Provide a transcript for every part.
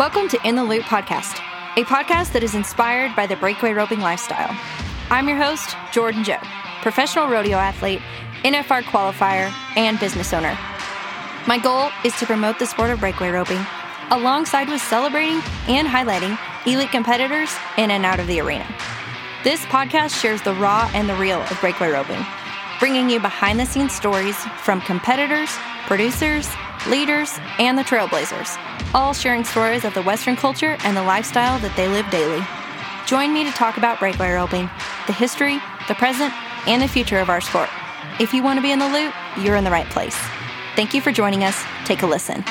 Welcome to In the Loop Podcast, a podcast that is inspired by the breakaway roping lifestyle. I'm your host, Jordan Jo, professional rodeo athlete, NFR qualifier, and business owner. My goal is to promote the sport of breakaway roping alongside with celebrating and highlighting elite competitors in and out of the arena. This podcast shares the raw and the real of breakaway roping, bringing you behind the scenes stories from competitors, producers, leaders, and the trailblazers, all sharing stories of the Western culture and the lifestyle that they live daily. Join me to talk about breakaway roping, the history, the present, and the future of our sport. If you want to be in the loop, you're in the right place. Thank you for joining us. Take a listen.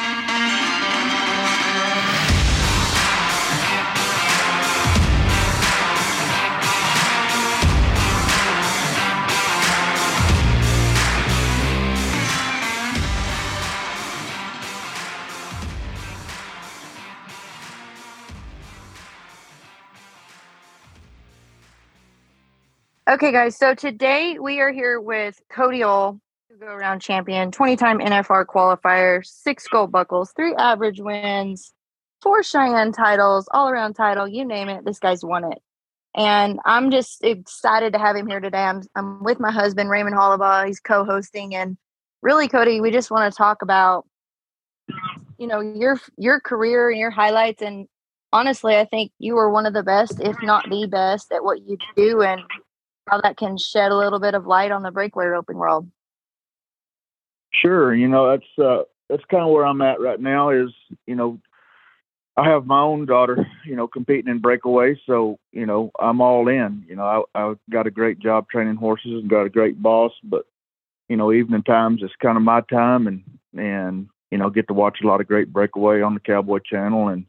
Okay, guys. So today we are here with Cody Ohl, go around champion, 20 time NFR qualifier, six gold buckles, three average wins, four Cheyenne titles, all around title, you name it. This guy's won it. And I'm just excited to have him here today. I'm, I'm with my husband, Raymond Hollabaugh. He's co hosting. And really, Cody, we just want to talk about, you know, your your career and your highlights. And honestly, I think you were one of the best, if not the best, at what you do. And how that can shed a little bit of light on the breakaway roping world. Sure, you know that's uh, that's kind of where I'm at right now. Is you know I have my own daughter, you know, competing in breakaway, so you know I'm all in. You know, I I got a great job training horses and got a great boss, but you know, evening times it's kind of my time, and and you know get to watch a lot of great breakaway on the Cowboy Channel and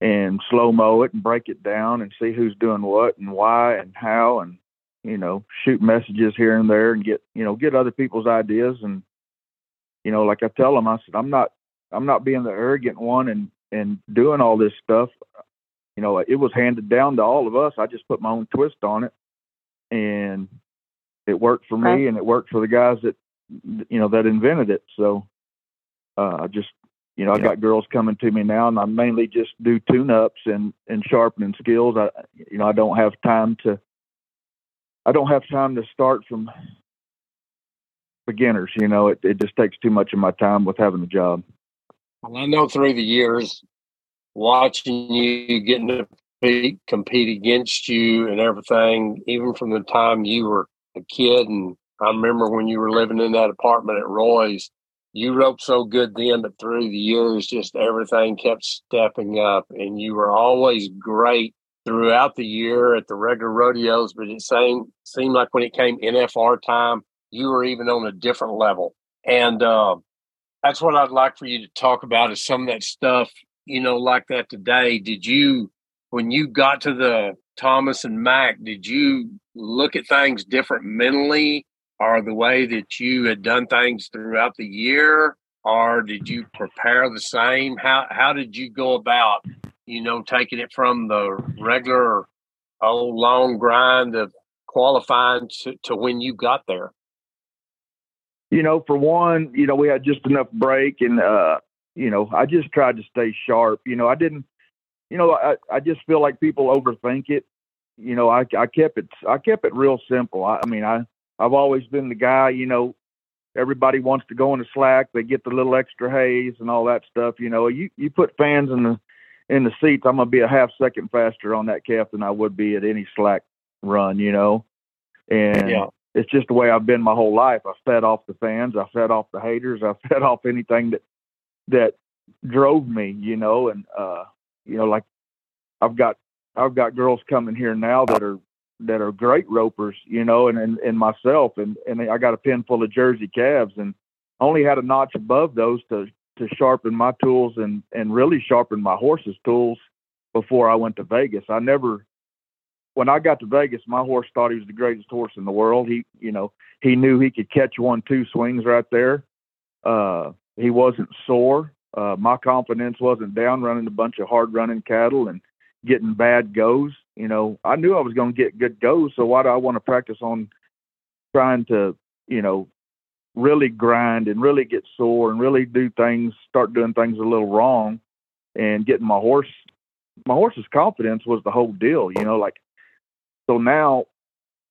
and slow mo it and break it down and see who's doing what and why and how and you know, shoot messages here and there and get, you know, get other people's ideas. And, you know, like I tell them, I said, I'm not, I'm not being the arrogant one and, and doing all this stuff. You know, it was handed down to all of us. I just put my own twist on it and it worked for me and it worked for the guys that, you know, that invented it. So, uh, I just, you know, I got girls coming to me now and I mainly just do tune ups and, and sharpening skills. I, you know, I don't have time to, I don't have time to start from beginners. You know, it, it just takes too much of my time with having a job. Well, I know through the years, watching you getting to compete, compete against you and everything, even from the time you were a kid. And I remember when you were living in that apartment at Roy's, you roped so good then, but through the years, just everything kept stepping up, and you were always great throughout the year at the regular rodeos, but it seemed seemed like when it came NFR time, you were even on a different level. And uh, that's what I'd like for you to talk about is some of that stuff, you know, like that today. Did you, when you got to the Thomas and Mack, did you look at things different mentally or the way that you had done things throughout the year? Or did you prepare the same? How how did you go about you know, taking it from the regular old long grind of qualifying to, to when you got there? You know, for one, you know, we had just enough break and, uh, you know, I just tried to stay sharp. You know, I didn't, you know, I, I just feel like people overthink it. You know, I, I kept it, I kept it real simple. I, I mean, I, I've always been the guy, you know, everybody wants to go in the slack. They get the little extra haze and all that stuff. You know, you, you put fans in the, in the seats, I'm gonna be a half second faster on that calf than I would be at any slack run, you know. And yeah. it's just the way I've been my whole life. I fed off the fans, I fed off the haters, I fed off anything that that drove me, you know, and uh, you know, like I've got I've got girls coming here now that are that are great ropers, you know, and and, and myself and and I got a pin full of Jersey calves and only had a notch above those to to sharpen my tools and and really sharpen my horse's tools before I went to Vegas. I never when I got to Vegas, my horse thought he was the greatest horse in the world. He, you know, he knew he could catch one, two swings right there. Uh, he wasn't sore. Uh, my confidence wasn't down running a bunch of hard running cattle and getting bad goes. You know, I knew I was going to get good goes. So why do I want to practice on trying to, you know, really grind and really get sore and really do things, start doing things a little wrong and getting my horse. My horse's confidence was the whole deal, you know. Like, so now,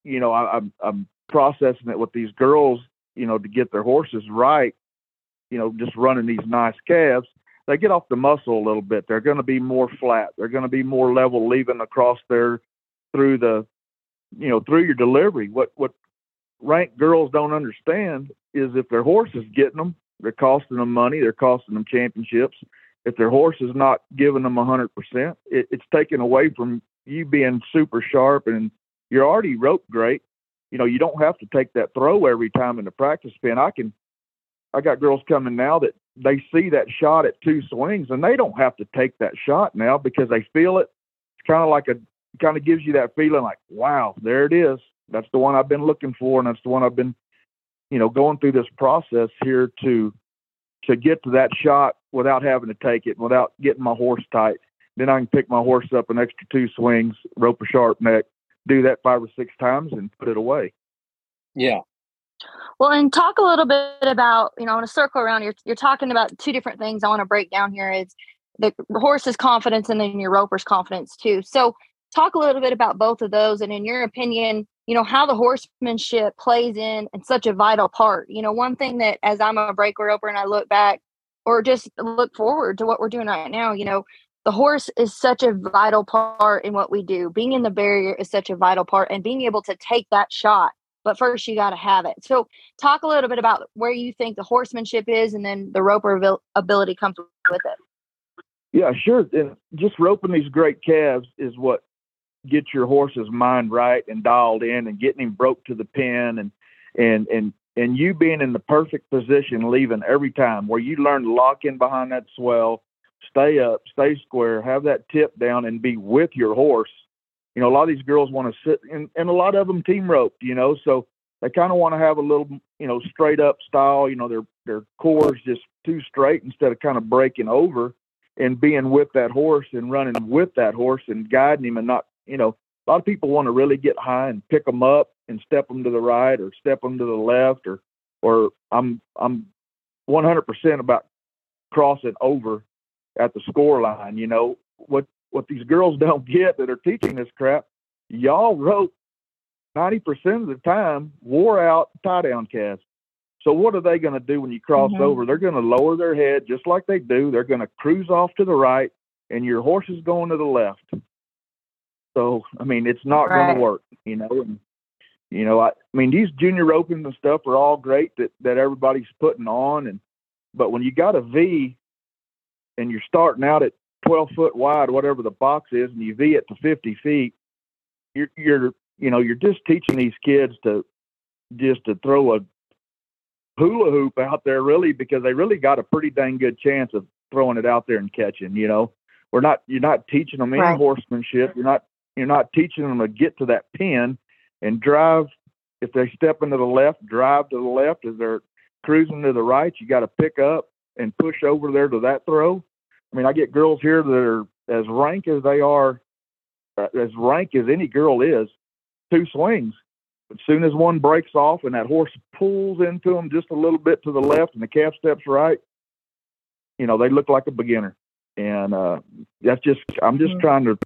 you know, I, I'm I'm processing it with these girls, you know, to get their horses right. You know, just running these nice calves, they get off the muscle a little bit. They're going to be more flat. They're going to be more level, leaving across there through the, you know, through your delivery. What what rank girls don't understand is if their horse is getting them, they're costing them money. They're costing them championships. If their horse is not giving them a hundred percent, it's taken away from you being super sharp and you're already rope great. You know, you don't have to take that throw every time in the practice pen. I can, I got girls coming now that they see that shot at two swings and they don't have to take that shot now because they feel it. It's kind of like a, kind of gives you that feeling like, wow, there it is. That's the one I've been looking for, and that's the one I've been, you know, going through this process here to to get to that shot without having to take it, without getting my horse tight. Then I can pick my horse up an extra two swings, rope a sharp neck, do that five or six times, and put it away. Yeah. Well, and talk a little bit about, you know, I want to circle around. You're you're talking about two different things. I want to break down here. Is the horse's confidence and then your roper's confidence too. So talk a little bit about both of those, and in your opinion, you know how the horsemanship plays in and such a vital part. You know one thing that as i'm a breaker roper and i look back or just look forward to what we're doing right now you know the horse is such a vital part in what we do. Being in the barrier is such a vital part and being able to take that shot but first you got to have it. So talk a little bit about where you think the horsemanship is and then the roper ability comes with it. Yeah sure. And just roping these great calves is what get your horse's mind right and dialed in and getting him broke to the pen and and and and you being in the perfect position leaving every time where you learn to lock in behind that swell stay up stay square have that tip down and be with your horse. You know a lot of these girls want to sit and, and a lot of them team roped you know so they kind of want to have a little you know straight up style you know their their core is just too straight instead of kind of breaking over and being with that horse and running with that horse and guiding him and not you know, a lot of people want to really get high and pick them up and step them to the right or step them to the left or or I'm I'm 100% about crossing over at the score line. You know what what these girls don't get that are teaching this crap. Y'all wrote 90% of the time wore out tie down calves. So what are they going to do when you cross mm-hmm. over? They're going to lower their head just like they do. They're going to cruise off to the right, and your horse is going to the left. So I mean, it's not right. going to work, you know. And, you know, I, I mean, these junior opens and stuff are all great that that everybody's putting on, and but when you got a V, and you're starting out at 12 foot wide, whatever the box is, and you V it to 50 feet, you're you're you know you're just teaching these kids to just to throw a hula hoop out there really because they really got a pretty dang good chance of throwing it out there and catching you know we're not you're not teaching them any right. horsemanship you're not you're not teaching them to get to that pin and drive. If they step into the left, drive to the left. As they're cruising to the right, you got to pick up and push over there to that throw. I mean, I get girls here that are as rank as they are, uh, as rank as any girl is, two swings. As soon as one breaks off and that horse pulls into them just a little bit to the left and the calf steps right, you know, they look like a beginner. And uh, that's just, I'm just mm-hmm. trying to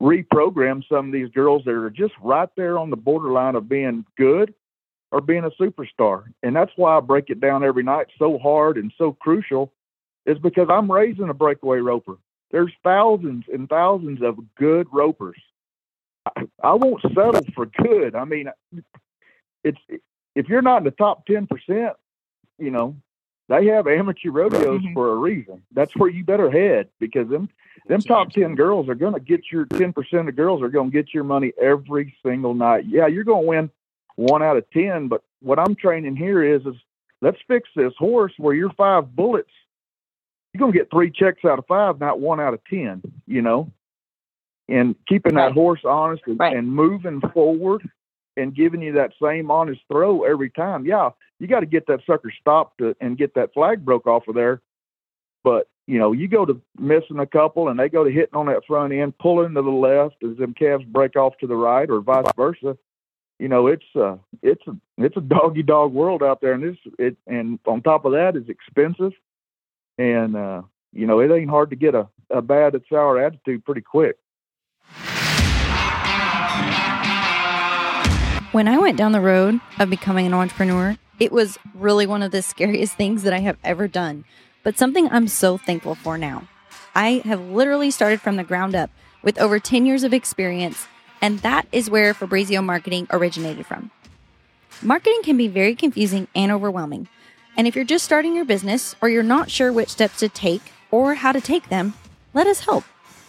reprogram some of these girls that are just right there on the borderline of being good or being a superstar. And that's why I break it down every night so hard and so crucial is because I'm raising a breakaway roper. There's thousands and thousands of good ropers. I, I won't settle for good. I mean, it's if you're not in the top 10%, you know, they have amateur rodeos mm-hmm. for a reason. That's where you better head because them them top ten girls are going to get your ten percent of girls are going to get your money every single night. Yeah, you're going to win one out of ten, but what I'm training here is is let's fix this horse where you're five bullets. You're going to get three checks out of five, not one out of ten. You know, and keeping right. that horse honest and, right. and moving forward and giving you that same honest throw every time. Yeah, you got to get that sucker stopped to, and get that flag broke off of there. But you know, you go to missing a couple and they go to hitting on that front end, pulling to the left as them calves break off to the right, or vice versa. You know, it's uh, it's a it's a doggy dog world out there, and this it and on top of that is expensive, and uh, you know, it ain't hard to get a, a bad sour attitude pretty quick. When I went down the road of becoming an entrepreneur, it was really one of the scariest things that I have ever done, but something I'm so thankful for now. I have literally started from the ground up with over 10 years of experience, and that is where Fabrizio Marketing originated from. Marketing can be very confusing and overwhelming. And if you're just starting your business or you're not sure which steps to take or how to take them, let us help.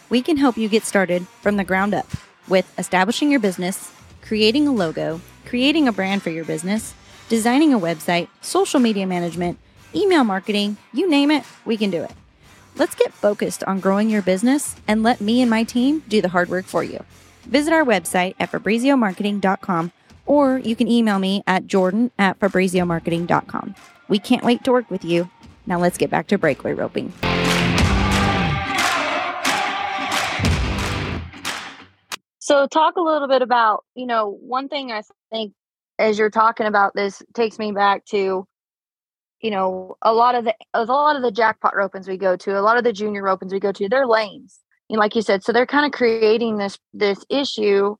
We can help you get started from the ground up with establishing your business, creating a logo, creating a brand for your business, designing a website, social media management, email marketing, you name it, we can do it. Let's get focused on growing your business and let me and my team do the hard work for you. Visit our website at fabriziomarketing.com or you can email me at jordan at fabriziomarketing.com. We can't wait to work with you. Now let's get back to breakaway roping. So, talk a little bit about, you know, one thing I think as you're talking about this takes me back to, you know, a lot of the a lot of the jackpot ropings we go to, a lot of the junior ropings we go to, they're lanes. And like you said, so they're kind of creating this this issue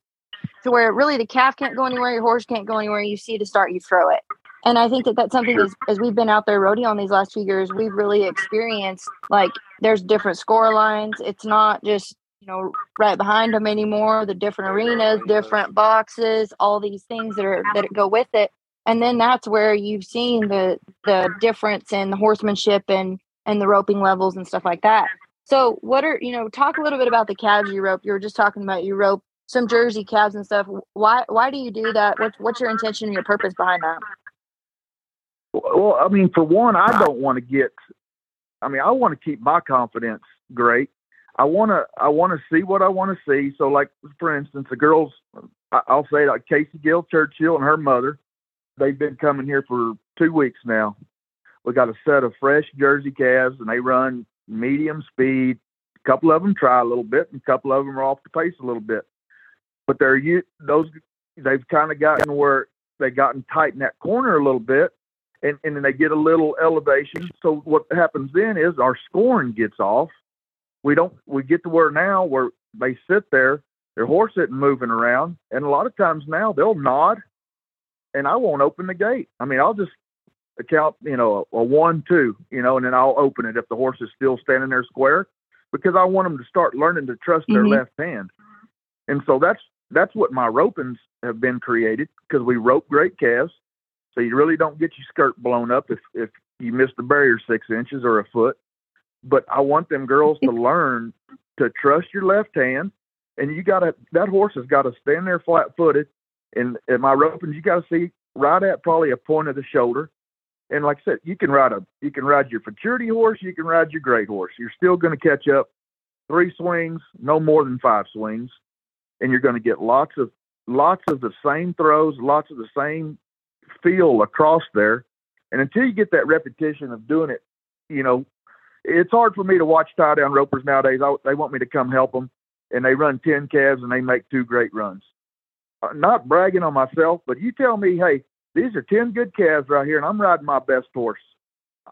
to where really the calf can't go anywhere, your horse can't go anywhere. You see to start, you throw it. And I think that that's something as, as we've been out there rodeoing these last few years, we've really experienced like there's different score lines. It's not just, you know, right behind them anymore, the different arenas, different boxes, all these things that are that go with it. And then that's where you've seen the the difference in the horsemanship and and the roping levels and stuff like that. So what are you know, talk a little bit about the calves you rope. You were just talking about you rope some Jersey calves and stuff. Why why do you do that? What's what's your intention and your purpose behind that? Well, I mean, for one, I don't want to get. I mean, I want to keep my confidence great. I want to. I want to see what I want to see. So, like for instance, the girls. I'll say like Casey Gill Churchill and her mother. They've been coming here for two weeks now. We got a set of fresh Jersey calves, and they run medium speed. A couple of them try a little bit, and a couple of them are off the pace a little bit but they're you those they've kind of gotten where they've gotten tight in that corner a little bit, and and then they get a little elevation. So what happens then is our scoring gets off. We don't we get to where now where they sit there, their horse isn't moving around, and a lot of times now they'll nod, and I won't open the gate. I mean I'll just account you know a, a one two you know, and then I'll open it if the horse is still standing there square because I want them to start learning to trust their mm-hmm. left hand. And so that's that's what my ropings have been created because we rope great calves. So you really don't get your skirt blown up if, if you miss the barrier six inches or a foot. But I want them girls to learn to trust your left hand. And you got to, that horse has got to stand there flat footed. And at my roping, you got to see right at probably a point of the shoulder. And like I said, you can ride a, you can ride your futurity horse, you can ride your great horse. You're still going to catch up three swings, no more than five swings and you're going to get lots of lots of the same throws, lots of the same feel across there. And until you get that repetition of doing it, you know, it's hard for me to watch tie down ropers nowadays. I, they want me to come help them, and they run 10 calves and they make two great runs. Uh, not bragging on myself, but you tell me, hey, these are 10 good calves right here, and I'm riding my best horse.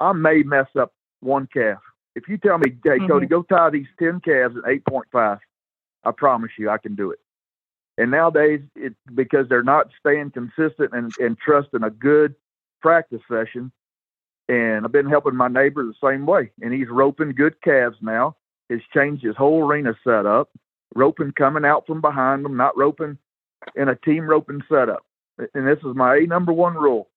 I may mess up one calf. If you tell me, hey, mm-hmm. Cody, go tie these 10 calves at 8.5, I promise you, I can do it. And nowadays, it because they're not staying consistent and, and trusting a good practice session. And I've been helping my neighbor the same way, and he's roping good calves now. He's changed his whole arena setup, roping coming out from behind them, not roping in a team roping setup. And this is my number one rule.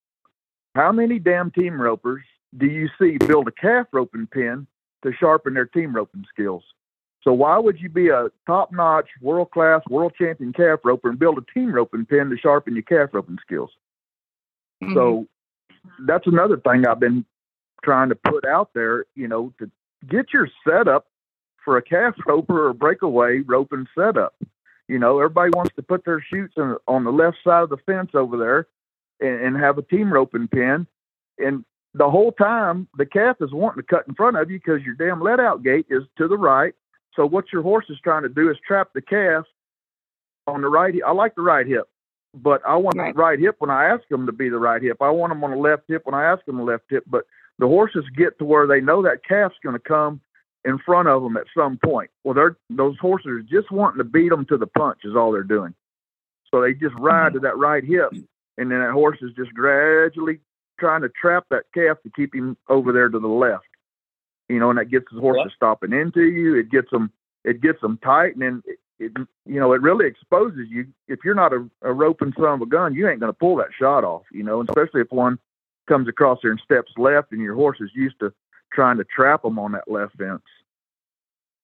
How many damn team ropers do you see build a calf roping pin to sharpen their team roping skills? So why would you be a top-notch, world-class, world champion calf roper and build a team roping pin to sharpen your calf roping skills? Mm-hmm. So that's another thing I've been trying to put out there. You know, to get your setup for a calf roper or breakaway roping setup. You know, everybody wants to put their chutes on, on the left side of the fence over there and, and have a team roping pin. And the whole time, the calf is wanting to cut in front of you because your damn let out gate is to the right so what your horse is trying to do is trap the calf on the right. I like the right hip, but I want right. the right hip when I ask them to be the right hip. I want them on the left hip when I ask them the left hip. But the horses get to where they know that calf's going to come in front of them at some point. Well, they're those horses are just wanting to beat them to the punch is all they're doing. So they just ride mm-hmm. to that right hip, and then that horse is just gradually trying to trap that calf to keep him over there to the left. You know, and that gets the horses yep. stopping into you. It gets them, it gets them tight, and then it, you know, it really exposes you. If you're not a, a roping son of a gun, you ain't going to pull that shot off. You know, especially if one comes across there and steps left, and your horse is used to trying to trap them on that left fence.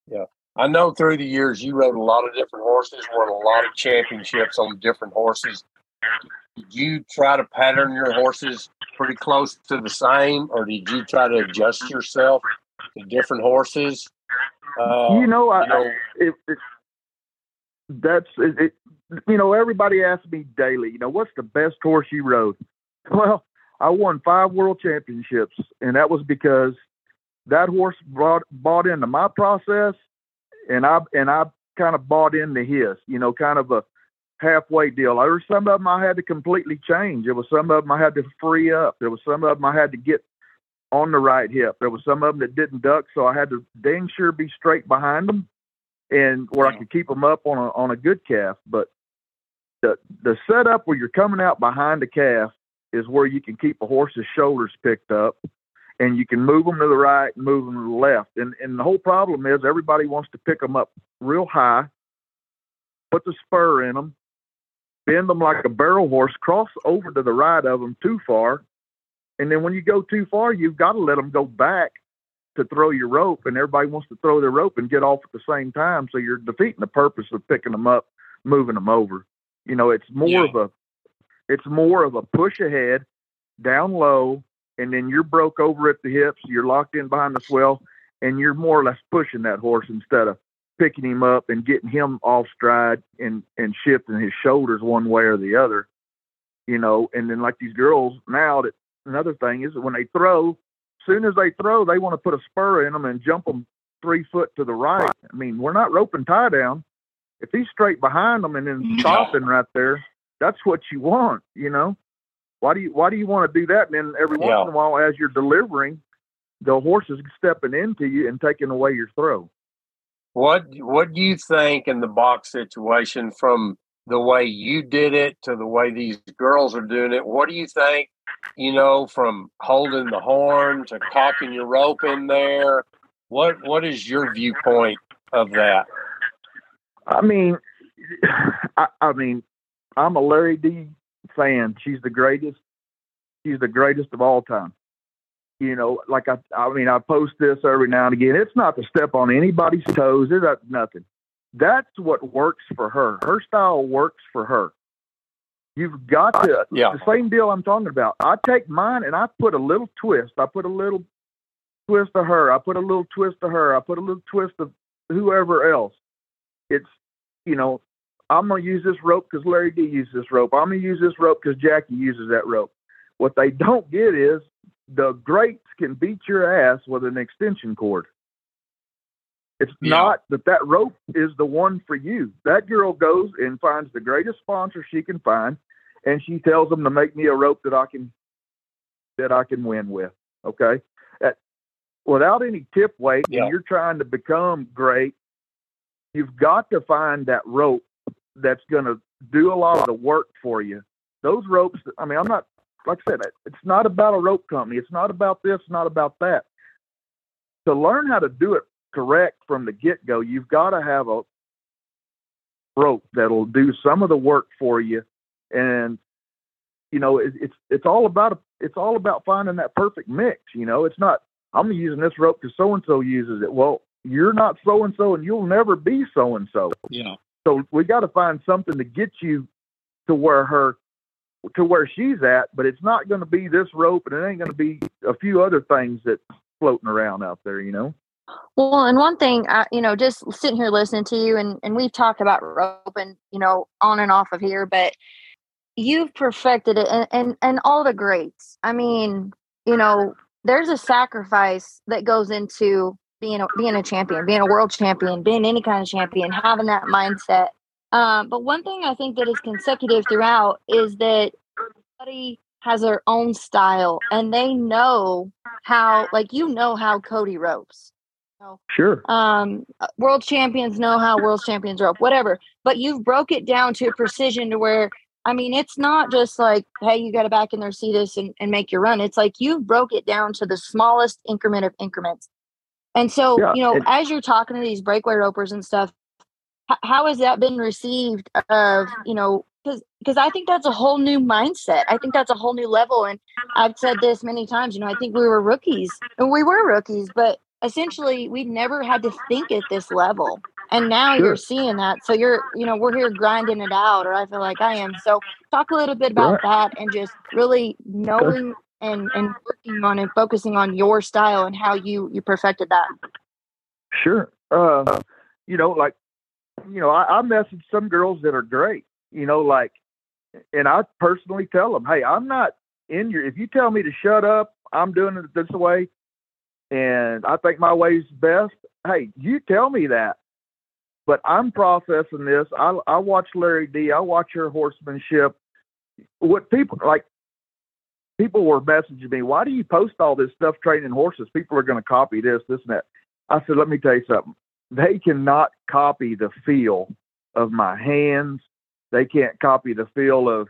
Yeah. I know through the years you rode a lot of different horses, won a lot of championships on different horses. Did you try to pattern your horses pretty close to the same, or did you try to adjust yourself to different horses? Uh, you know, I, you know it, it, that's it, you know, everybody asks me daily, you know, what's the best horse you rode? Well, I won five world championships, and that was because that horse brought bought into my process, and I and I kind of bought into his. You know, kind of a halfway deal. There were some of them I had to completely change. There was some of them I had to free up. There was some of them I had to get on the right hip. There was some of them that didn't duck, so I had to dang sure be straight behind them, and where I could keep them up on a on a good calf. But the the setup where you're coming out behind the calf is where you can keep a horse's shoulders picked up and you can move them to the right and move them to the left. And and the whole problem is everybody wants to pick them up real high, put the spur in them, bend them like a barrel horse, cross over to the right of them too far, and then when you go too far, you've got to let them go back to throw your rope. And everybody wants to throw their rope and get off at the same time, so you're defeating the purpose of picking them up, moving them over. You know, it's more yeah. of a it's more of a push ahead, down low, and then you're broke over at the hips, you're locked in behind the swell, and you're more or less pushing that horse instead of picking him up and getting him off stride and and shifting his shoulders one way or the other. You know, and then like these girls now that another thing is when they throw, soon as they throw, they want to put a spur in them and jump them three foot to the right. I mean, we're not roping tie down. If he's straight behind them and then stopping right there, that's what you want, you know. Why do you why do you want to do that? And then every once yeah. in a while, as you're delivering, the horse is stepping into you and taking away your throw. What What do you think in the box situation from the way you did it to the way these girls are doing it? What do you think? You know, from holding the horn to cocking your rope in there. What What is your viewpoint of that? I mean, I, I mean, I'm a Lari Dee fan. She's the greatest. She's the greatest of all time. You know, like I, I mean, I post this every now and again. It's not to step on anybody's toes. It's nothing. That's what works for her. Her style works for her. You've got to. Yeah. The same deal I'm talking about. I take mine and I put a little twist. I put a little twist to her. I put a little twist to her. I put a little twist of whoever else. It's, you know, I'm going to use this rope because Lari Dee uses this rope. I'm going to use this rope because Jackie uses that rope. What they don't get is the greats can beat your ass with an extension cord. It's yeah. not that that rope is the one for you. That girl goes and finds the greatest sponsor she can find, and she tells them to make me a rope that I can that I can win with. Okay, At, without any tip weight, yeah. and you're trying to become great, you've got to find that rope that's going to do a lot of the work for you. Those ropes, I mean, I'm not, like I said, it's not about a rope company. It's not about this, not about that. To learn how to do it correct from the get go, you've got to have a rope that'll do some of the work for you. And, you know, it, it's, it's all about, it's all about finding that perfect mix. You know, it's not, I'm using this rope because so and so uses it. Well, you're not so and so and you'll never be so and so. Yeah. So we got to find something to get you to where her to where she's at, but it's not going to be this rope, and it ain't going to be a few other things that floating around out there, you know. Well, and one thing, I, you know, just sitting here listening to you, and and we've talked about rope, and you know, on and off of here, but you've perfected it, and and and all the greats. I mean, you know, there's a sacrifice that goes into being a, being a champion, being a world champion, being any kind of champion, having that mindset. Um, but one thing I think that is consecutive throughout is that everybody has their own style and they know how, like, you know, how Cody ropes. Sure. Um, world champions know how world champions rope, whatever. But you've broke it down to precision to where I mean, it's not just like, hey, you got to back in there, see this, and, and make your run. It's like you broke it down to the smallest increment of increments. And so, yeah, you know, as you're talking to these breakaway ropers and stuff, h- how has that been received? Of you know, because because I think that's a whole new mindset. I think that's a whole new level. And I've said this many times. You know, I think we were rookies, and we were rookies, but essentially we never had to think at this level and now sure. you're seeing that so you're you know we're here grinding it out or i feel like i am so talk a little bit about right. that and just really knowing and and working on and focusing on your style and how you you perfected that sure uh you know like you know i, I message some girls that are great you know like and i personally tell them hey i'm not in your if you tell me to shut up i'm doing it this way and I think my way's best. Hey, you tell me that. But I'm processing this. I, I watch Lari Dee. I watch your horsemanship. What people like, people were messaging me, why do you post all this stuff training horses? People are going to copy this, this, and that. I said, let me tell you something. They cannot copy the feel of my hands. They can't copy the feel of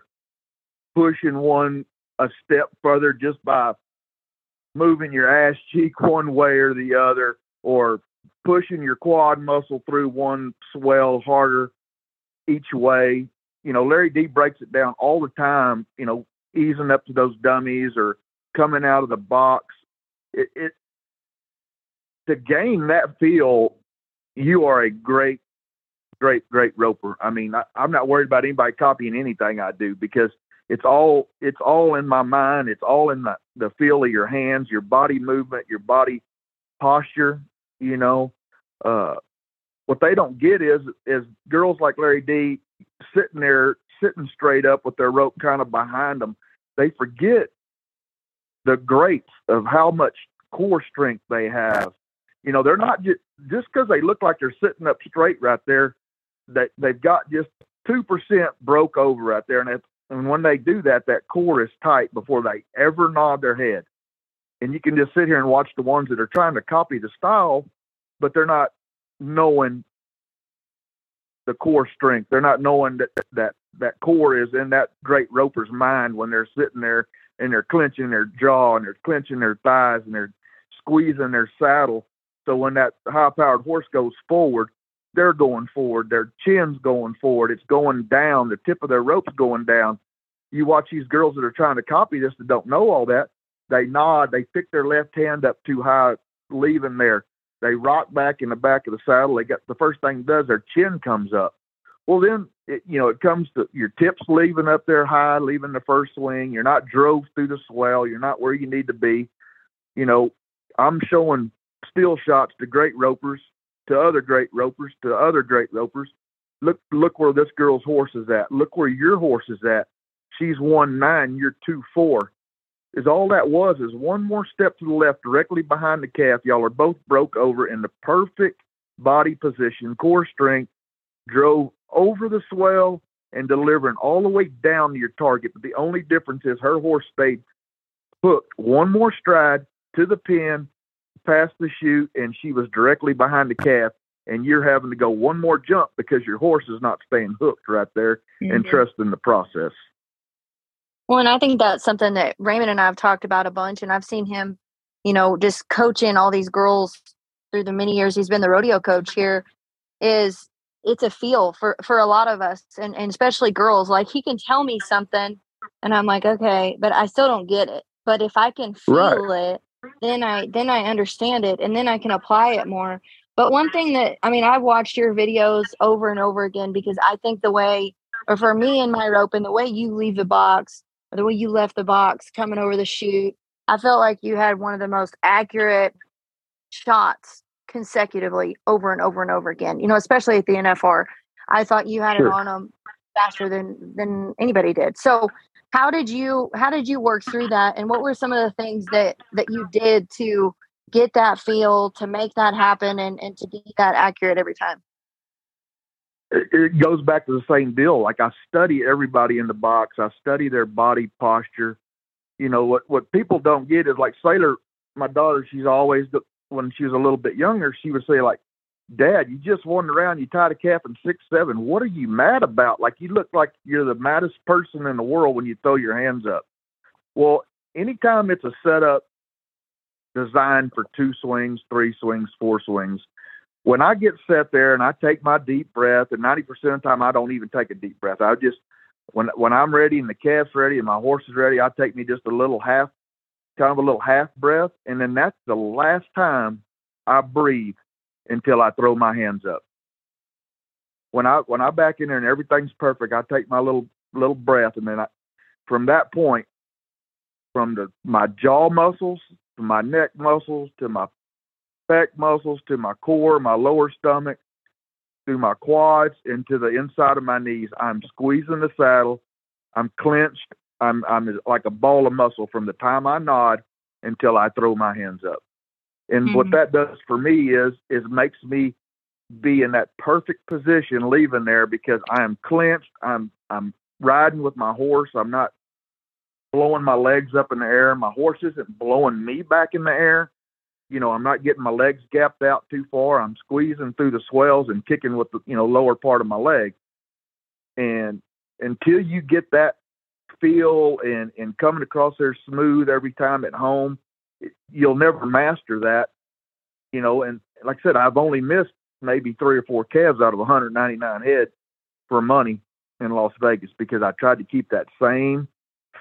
pushing one a step further just by moving your ass cheek one way or the other, or pushing your quad muscle through one swell harder each way. You know, Lari Dee breaks it down all the time, you know, easing up to those dummies or coming out of the box. It, it to gain that feel, you are a great, great, great roper. I mean, I, I'm not worried about anybody copying anything I do because it's all it's all in my mind. It's all in the, the feel of your hands your body movement your body posture you know? Uh, what they don't get is is girls like Lari Dee sitting there sitting straight up with their rope kind of behind them they forget the greats of how much core strength they have. You know they're not just just because they look like they're sitting up straight right there they they've got just two percent broke over right there and and when they do that, that core is tight before they ever nod their head. And you can just sit here and watch the ones that are trying to copy the style, but they're not knowing the core strength. They're not knowing that that that core is in that great roper's mind when they're sitting there and they're clenching their jaw and they're clenching their thighs and they're squeezing their saddle. So when that high powered horse goes forward, they're going forward, their chin's going forward, it's going down, the tip of their rope's going down. You watch these girls that are trying to copy this that don't know all that, they nod, they pick their left hand up too high, leaving there. They rock back in the back of the saddle. They got the first thing does their chin comes up. Well, then it, you know it comes to your tips leaving up there high, leaving the first swing. You're not drove through the swell. You're not where you need to be. You know, I'm showing still shots to great ropers to other great ropers, to other great ropers. Look, look where this girl's horse is at. Look where your horse is at. She's one nine, you're two four. Is all that was is one more step to the left, directly behind the calf. Y'all are both broke over in the perfect body position, core strength, drove over the swell and delivering all the way down to your target. But the only difference is her horse stayed hooked one more stride to the pin past the chute and she was directly behind the calf and you're having to go one more jump because your horse is not staying hooked right there mm-hmm. and trusting the process. Well, and I think that's something that Raymond and I have talked about a bunch, and I've seen him, you know, just coaching all these girls through the many years he's been the rodeo coach here. Is it's a feel for for a lot of us, and, and especially girls. Like he can tell me something, and I'm like, okay, but I still don't get it. But if I can feel right. it, then I then I understand it and then I can apply it more. But one thing that I mean, I've watched your videos over and over again because I think the way, or for me and my rope, and the way you leave the box, or the way you left the box coming over the chute, I felt like you had one of the most accurate shots consecutively over and over and over again. You know, especially at the NFR, I thought you had sure. it on them faster than than anybody did. So how did you how did you work through that? And what were some of the things that that you did to get that feel to make that happen and and to be that accurate every time? It, goes back to the same deal. Like i study everybody in the box. I study their body posture. You know what what people don't get is like sailor my daughter she's always when she was a little bit younger, she would say like, Dad, you just wandered around, you tied a calf in six seven. What are you mad about? Like you look like you're the maddest person in the world when you throw your hands up. Well, anytime it's a setup designed for two swings, three swings, four swings, when I get set there and I take my deep breath, and ninety percent of the time I don't even take a deep breath. I just when when I'm ready and the calf's ready and my horse is ready, I take me just a little half, kind of a little half breath, and then that's the last time I breathe until I throw my hands up. When I when I back in there and everything's perfect, I take my little little breath, and then I, from that point, from the my jaw muscles to my neck muscles to my back muscles to my core, my lower stomach, through my quads into the inside of my knees. I'm squeezing the saddle. I'm clenched. I'm I'm like a ball of muscle from the time I nod until I throw my hands up. And mm-hmm. what that does for me is is makes me be in that perfect position leaving there because I am clenched. I'm I'm riding with my horse. I'm not blowing my legs up in the air. My horse isn't blowing me back in the air. You know, I'm not getting my legs gapped out too far. I'm squeezing through the swells and kicking with the you know lower part of my leg. And until you get that feel and and coming across there smooth every time at home, you'll never master that, you know. And like I said, I've only missed maybe three or four calves out of 199 head for money in Las Vegas because I tried to keep that same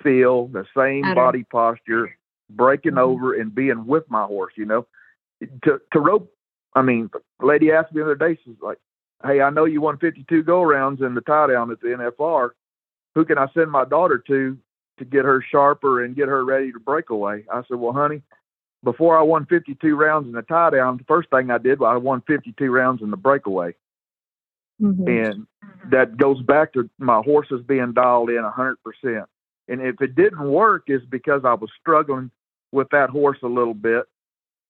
feel, the same body posture, breaking mm-hmm. over and being with my horse. You know, to to rope. I mean, lady asked me the other day, she's like, "Hey, I know you won 52 go rounds in the tie down at the NFR. Who can I send my daughter to to get her sharper and get her ready to break away. I said, Well, honey, before I won 52 rounds in the tie down, the first thing I did was I won 52 rounds in the breakaway. Mm-hmm. And that goes back to my horses being dialed in 100%. And if it didn't work, is because I was struggling with that horse a little bit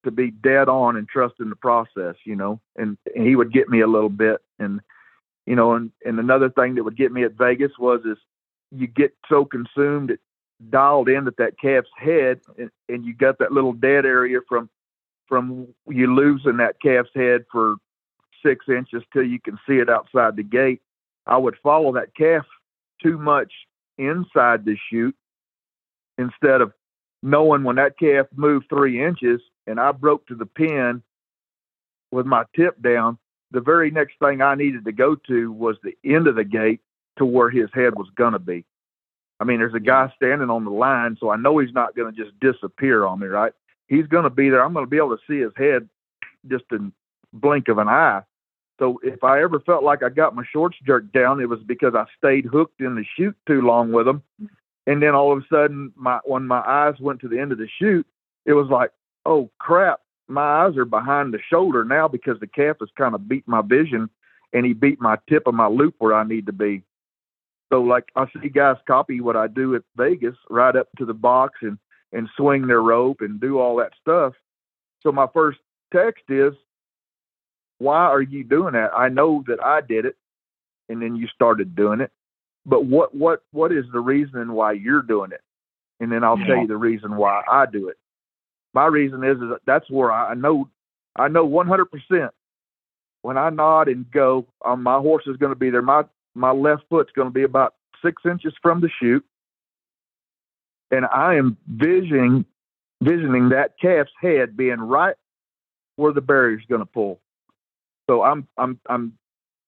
to be dead on and trust in the process, you know, and, and he would get me a little bit. And, you know, and, and another thing that would get me at Vegas was is you get so consumed, it dialed in at that calf's head, and, and you got that little dead area from from you losing that calf's head for six inches till you can see it outside the gate. I would follow that calf too much inside the chute instead of knowing when that calf moved three inches and I broke to the pin with my tip down, the very next thing I needed to go to was the end of the gate to where his head was going to be. I mean, there's a guy standing on the line, so I know he's not going to just disappear on me, right? He's going to be there. I'm going to be able to see his head just in blink of an eye. So if I ever felt like I got my shorts jerked down, it was because I stayed hooked in the chute too long with him. And then all of a sudden, my when my eyes went to the end of the chute, it was like, oh crap, my eyes are behind the shoulder now because the calf has kind of beat my vision, and he beat my tip of my loop where I need to be. So like I see guys copy what I do at Vegas, ride up to the box and and swing their rope and do all that stuff. So my first text is, why are you doing that? I know that I did it, and then you started doing it. But what what what is the reason why you're doing it? And then I'll yeah. tell you the reason why I do it. My reason is is that that's where I know I know 100% when I nod and go, um, my horse is going to be there. My my left foot's going to be about six inches from the chute, and I am visioning visioning that calf's head being right where the barrier's going to pull. So I'm I'm I'm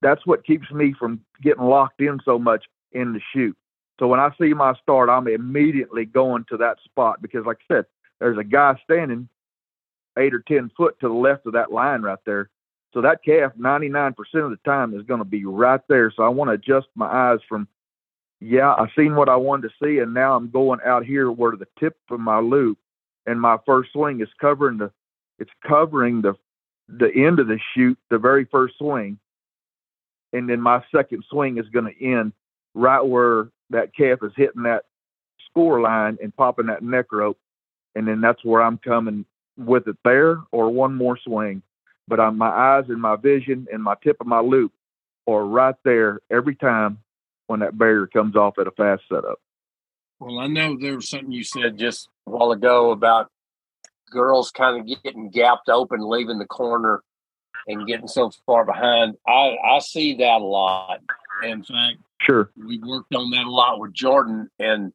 that's what keeps me from getting locked in so much in the chute. So when I see my start, I'm immediately going to that spot because, like I said, there's a guy standing eight or ten foot to the left of that line right there, so that calf, 99% of the time, is going to be right there. So I want to adjust my eyes from, yeah, I've seen what I wanted to see, and now I'm going out here where the tip of my loop and my first swing is covering the, it's covering the, the end of the chute, the very first swing, and then my second swing is going to end right where that calf is hitting that score line and popping that neck rope, and then that's where I'm coming with it there or one more swing but on my eyes and my vision and my tip of my loop are right there every time when that barrier comes off at a fast setup. Well, I know there was something you said just a while ago about girls kind of getting gapped open, leaving the corner, and getting so far behind. I I see that a lot. In fact, sure, we worked on that a lot with Jordan, and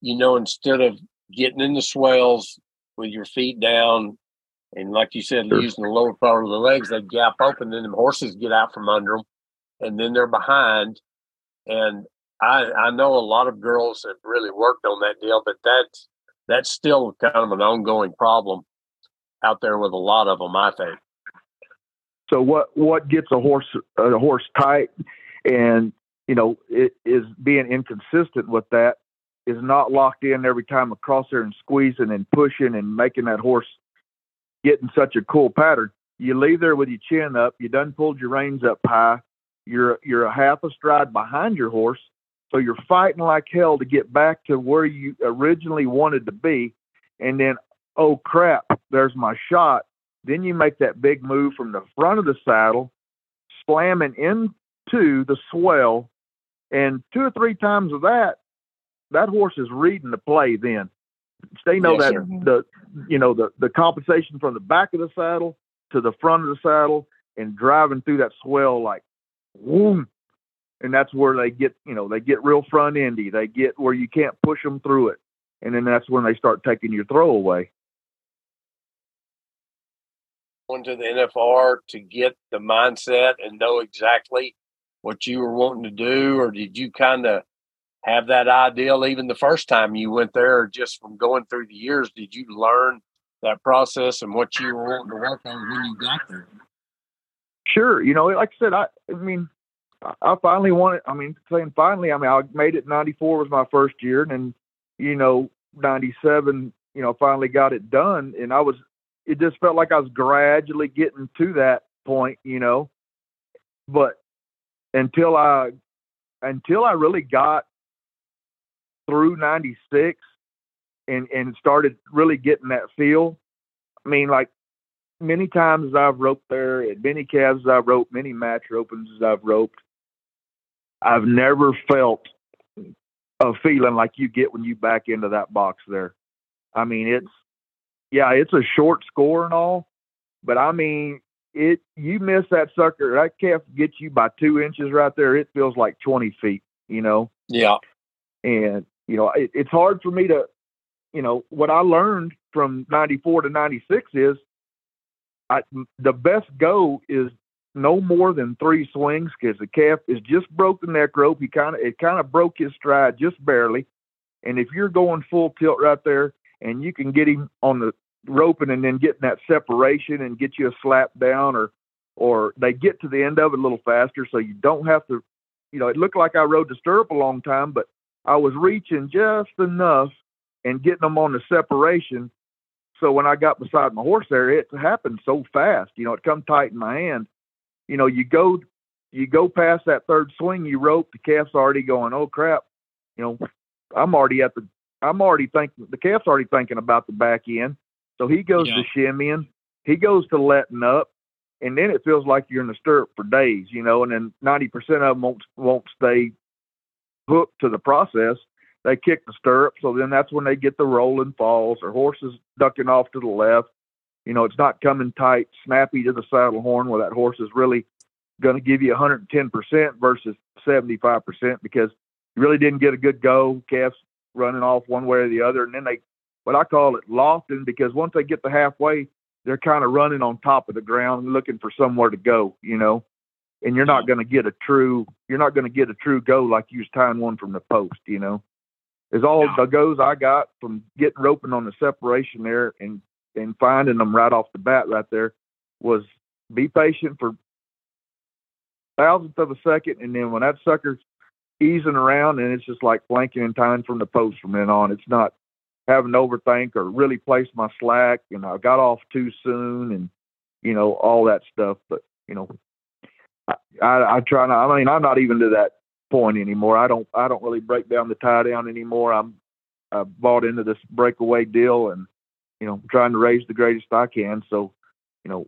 you know, instead of getting in the swells with your feet down, and like you said, sure. using the lower part of the legs, they gap open, then the horses get out from under them, and then they're behind. And I I know a lot of girls have really worked on that deal, but that's that's still kind of an ongoing problem out there with a lot of them. I think. So what what gets a horse a horse tight, and you know it is being inconsistent with that is not locked in every time across there and squeezing and pushing and making that horse get in such a cool pattern. You leave there with your chin up. You done pulled your reins up high. You're you're a half a stride behind your horse, so you're fighting like hell to get back to where you originally wanted to be. And then, oh crap, there's my shot. Then you make that big move from the front of the saddle, slamming into the swell. And two or three times of that, that horse is reading the play then. They know yes, that sir. the you know the the compensation from the back of the saddle to the front of the saddle and driving through that swell like boom and that's where they get you know they get real front endy. They get where you can't push them through it. And then that's when they start taking your throw away. Going to the nfr to get the mindset and know exactly what you were wanting to do or did you kind of have that ideal even the first time you went there or just from going through the years did you learn that process and what you were wanting to work on when you got there sure you know like i said i i mean I finally wanted. I mean, saying finally, I mean, I made it. '94 was my first year, and then, you know, '97, you know, finally got it done, and I was. It just felt like I was gradually getting to that point, you know, but until I, until I really got through '96, and and started really getting that feel. I mean, like many times as I've roped there, at many calves I've roped, many match opens as I've roped, I've never felt a feeling like you get when you back into that box there. I mean, it's yeah, it's a short score and all, but I mean, it you miss that sucker, that calf gets you by two inches right there. It feels like twenty feet, you know. Yeah, and you know, it, it's hard for me to, you know, what I learned from '94 to '96 is, I the best go is no more than three swings because the calf is just broke the neck rope. He kind of it kind of broke his stride just barely. And if you're going full tilt right there, and you can get him on the roping and then getting that separation and get you a slap down, or or they get to the end of it a little faster, so you don't have to. You know, it looked like I rode the stirrup a long time, but I was reaching just enough and getting them on the separation. So when I got beside my horse there, it happened so fast. You know, it come tight in my hand you know, you go you go past that third swing you rope, the calf's already going, oh crap, you know, I'm already at the I'm already thinking the calf's already thinking about the back end. So he goes yeah. to shimmying, he goes to letting up, and then it feels like you're in the stirrup for days, you know, and then ninety percent of them won't won't stay hooked to the process. They kick the stirrup, so then that's when they get the rolling falls or horses ducking off to the left you know, it's not coming tight, snappy to the saddle horn where that horse is really going to give you 110% versus 75% because you really didn't get a good go. Calves running off one way or the other. And then they, what I call it lofting because once they get to halfway, they're kind of running on top of the ground looking for somewhere to go, you know, and you're not going to get a true, you're not going to get a true go like you was tying one from the post, you know. Is all the goes I got from getting roping on the separation there and and finding them right off the bat right there was be patient for thousandth of a second, and then when that sucker's easing around, and it's just like blanking in time from the post from then on. It's not having to overthink or really place my slack, and I got off too soon, and you know all that stuff. But you know, I, I, try not. I mean, I'm not even to that point anymore. I don't. I don't really break down the tie down anymore. I'm. I bought into this breakaway deal, and you know, trying to raise the greatest I can. So, you know,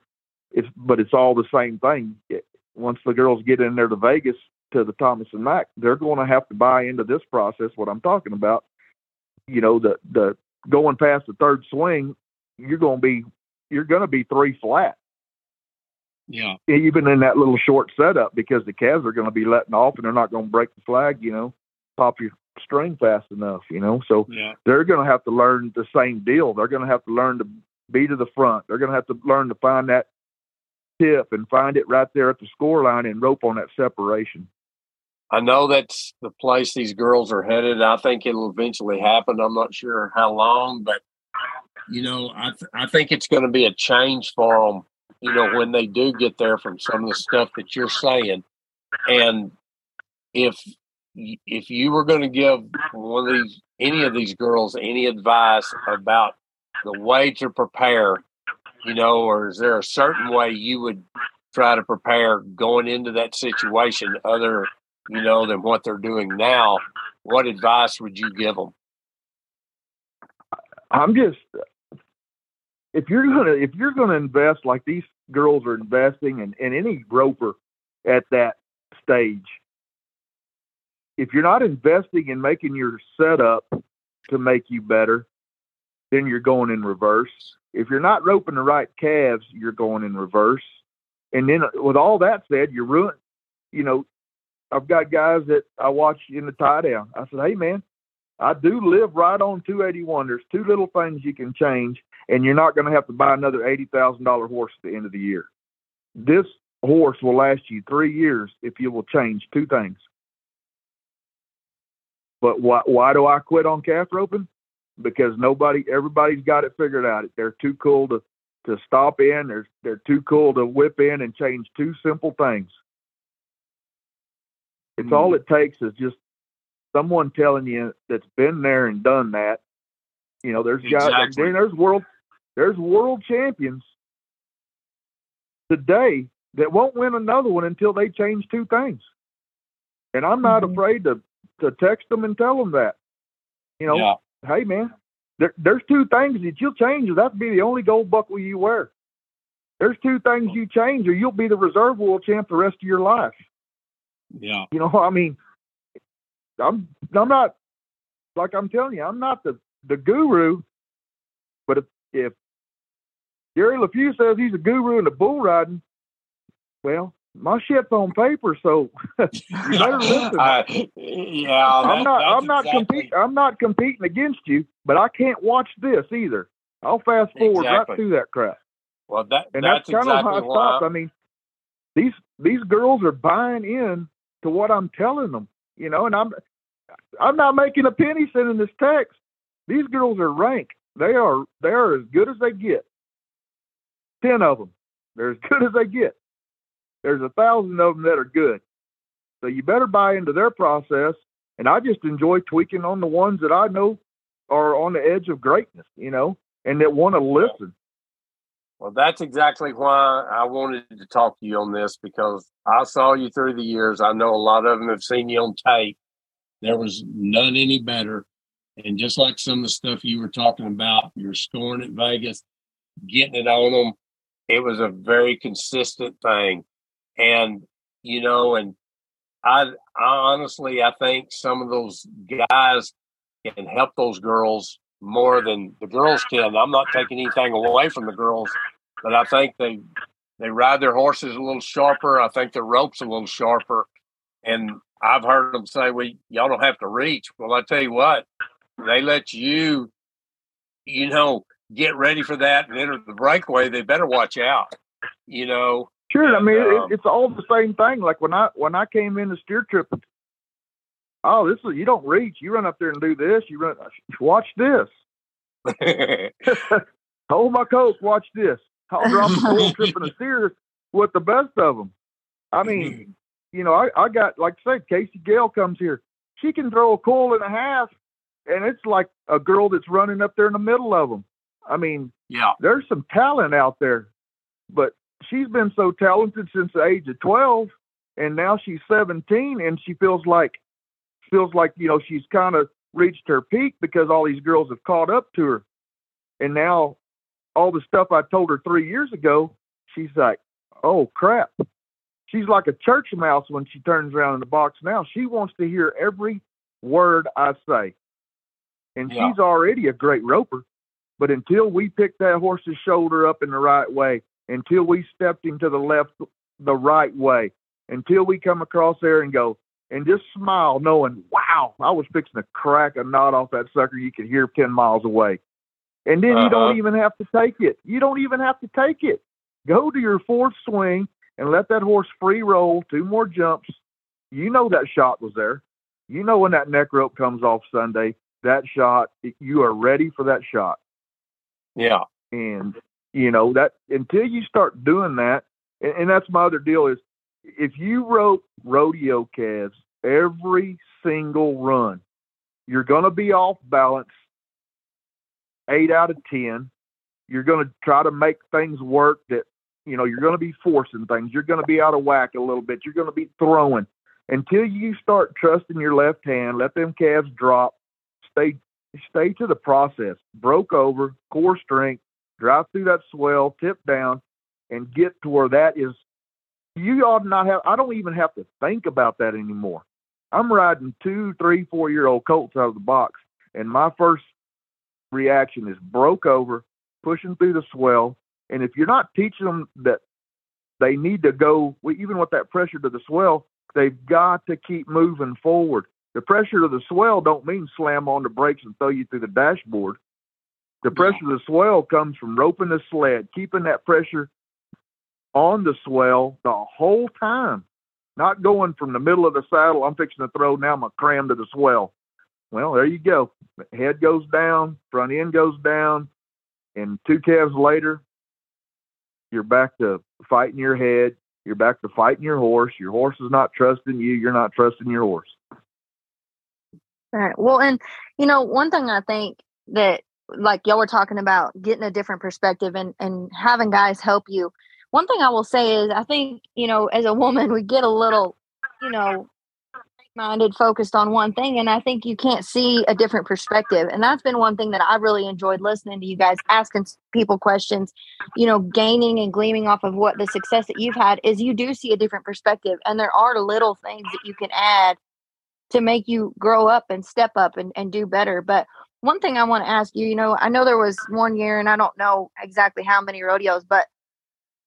it's but it's all the same thing. It, once the girls get in there to Vegas to the Thomas and Mack, they're going to have to buy into this process. What I'm talking about, you know, the the going past the third swing, you're going to be you're going to be three flat. Yeah. Even in that little short setup, because the calves are going to be letting off and they're not going to break the flag, you know, pop your string fast enough, you know. So yeah. they're going to have to learn the same deal. They're going to have to learn to be to the front. They're going to have to learn to find that tip and find it right there at the score line and rope on that separation. I know that's the place these girls are headed. I think it'll eventually happen. I'm not sure how long, but you know, I th- I think it's going to be a change for them. You know, when they do get there from some of the stuff that you're saying, and if if you were going to give one of these any of these girls any advice about the way to prepare, you know, or is there a certain way you would try to prepare going into that situation other, you know, than what they're doing now? What advice would you give them? I'm just if you're gonna if you're gonna invest like these girls are investing and, and any roper at that stage, if you're not investing in making your setup to make you better, then you're going in reverse. If you're not roping the right calves, you're going in reverse. And then uh, with all that said, you're ruined. You know, I've got guys that I watch in the tie down. I said, hey man, I do live right on 281. There's two little things you can change, and you're not going to have to buy another $80,000 horse at the end of the year. This horse will last you three years if you will change two things. But why, why do I quit on calf roping? Because nobody, everybody's got it figured out. They're too cool to, to stop in. They're, they're too cool to whip in and change two simple things. It's all hmm. it takes is just someone telling you that's been there and done that. You know, there's guys exactly. there's world there's world champions today that won't win another one until they change two things. And I'm not mm-hmm. afraid to to text them and tell them that. You know, yeah. hey man, there, there's two things that you'll change, or that'll be the only gold buckle you wear. There's two things you change, or you'll be the reserve world champ the rest of your life. Yeah. You know, I mean, I'm I'm not like I'm telling you, I'm not the the guru, but if if Gary Leffew says he's a guru in the bull riding, well, my shit's on paper, so you better listen. Uh, yeah, I'm not. I'm not exactly. competing. I'm not competing against you, but I can't watch this either. I'll fast forward exactly. right through that crap. Well, that and that's, that's kind exactly of how I stopped. I mean, these these girls are buying in to what I'm telling them you know, and I'm I'm not making a penny sending this text. These girls are rank. They are they are as good as they get. Ten of them, they're as good as they get. There's a thousand of them that are good. So you better buy into their process. And I just enjoy tweaking on the ones that I know are on the edge of greatness, you know, and that want to listen. Well, that's exactly why I wanted to talk to you on this because I saw you through the years. I know a lot of them have seen you on tape. There was none any better. And just like some of the stuff you were talking about, you're scoring at Vegas, getting it on them. It was a very consistent thing. And, you know, and I, I honestly, I think some of those guys can help those girls more than the girls can. I'm not taking anything away from the girls, but I think they they ride their horses a little sharper. I think their ropes a little sharper. And I've heard them say, "Well, y'all don't have to reach." Well, I tell you what, they let you, you know, get ready for that and enter the breakaway. They better watch out. You know. Sure. I mean, um, it's all the same thing. Like when I when I came in the steer trip, oh, this is you don't reach. You run up there and do this. You run. Watch this. Hold my coat. Watch this. I'll drop a bull trip and a steer with the best of them. I mean, mm-hmm. you know, I, I got like I said, Casey Gale comes here. She can throw a coil and a half, and it's like a girl that's running up there in the middle of them. I mean, yeah, there's some talent out there, but she's been so talented since the age of twelve, and now she's seventeen, and she feels like feels like you know she's kind of reached her peak because all these girls have caught up to her, and now all the stuff I told her three years ago, she's like, oh crap. She's like a church mouse when she turns around in the box now. She wants to hear every word I say. And yeah. she's already a great roper. But until we picked that horse's shoulder up in the right way, until we stepped him to the left the right way, until we come across there and go and just smile, knowing, wow, I was fixing to crack a knot off that sucker you could hear 10 miles away. And then uh-huh. you don't uh-huh. even have to take it. You don't even have to take it. Go to your fourth swing and let that horse free roll two more jumps. You know that shot was there. You know when that neck rope comes off Sunday, that shot, you are ready for that shot. Yeah. And, you know, that until you start doing that, and, and that's my other deal is if you rope rodeo calves every single run, you're going to be off balance eight out of 10. You're going to try to make things work that, you know, you're going to be forcing things. You're going to be out of whack a little bit. You're going to be throwing until you start trusting your left hand, let them calves drop, stay, stay to the process, broke over, core strength, drive through that swell, tip down, and get to where that is. You ought not have, I don't even have to think about that anymore. I'm riding two, three, four year old colts out of the box, and my first reaction is broke over, pushing through the swell. And if you're not teaching them that they need to go, even with that pressure to the swell, they've got to keep moving forward. The pressure of the swell don't mean slam on the brakes and throw you through the dashboard. The pressure yeah. of the swell comes from roping the sled, keeping that pressure on the swell the whole time, not going from the middle of the saddle. I'm fixing to throw now. I'm a cram to the swell. Well, there you go. Head goes down, front end goes down, and two calves later, you're back to fighting your head. You're back to fighting your horse. Your horse is not trusting you. You're not trusting your horse. All right. Well, and you know, one thing I think that like y'all were talking about getting a different perspective and and having guys help you one thing i will say is i think you know as a woman we get a little you know minded focused on one thing and i think you can't see a different perspective and that's been one thing that i really enjoyed listening to you guys asking people questions you know gaining and gleaming off of what the success that you've had is you do see a different perspective and there are little things that you can add to make you grow up and step up and, and do better but one thing I want to ask you, you know, I know there was one year and I don't know exactly how many rodeos, but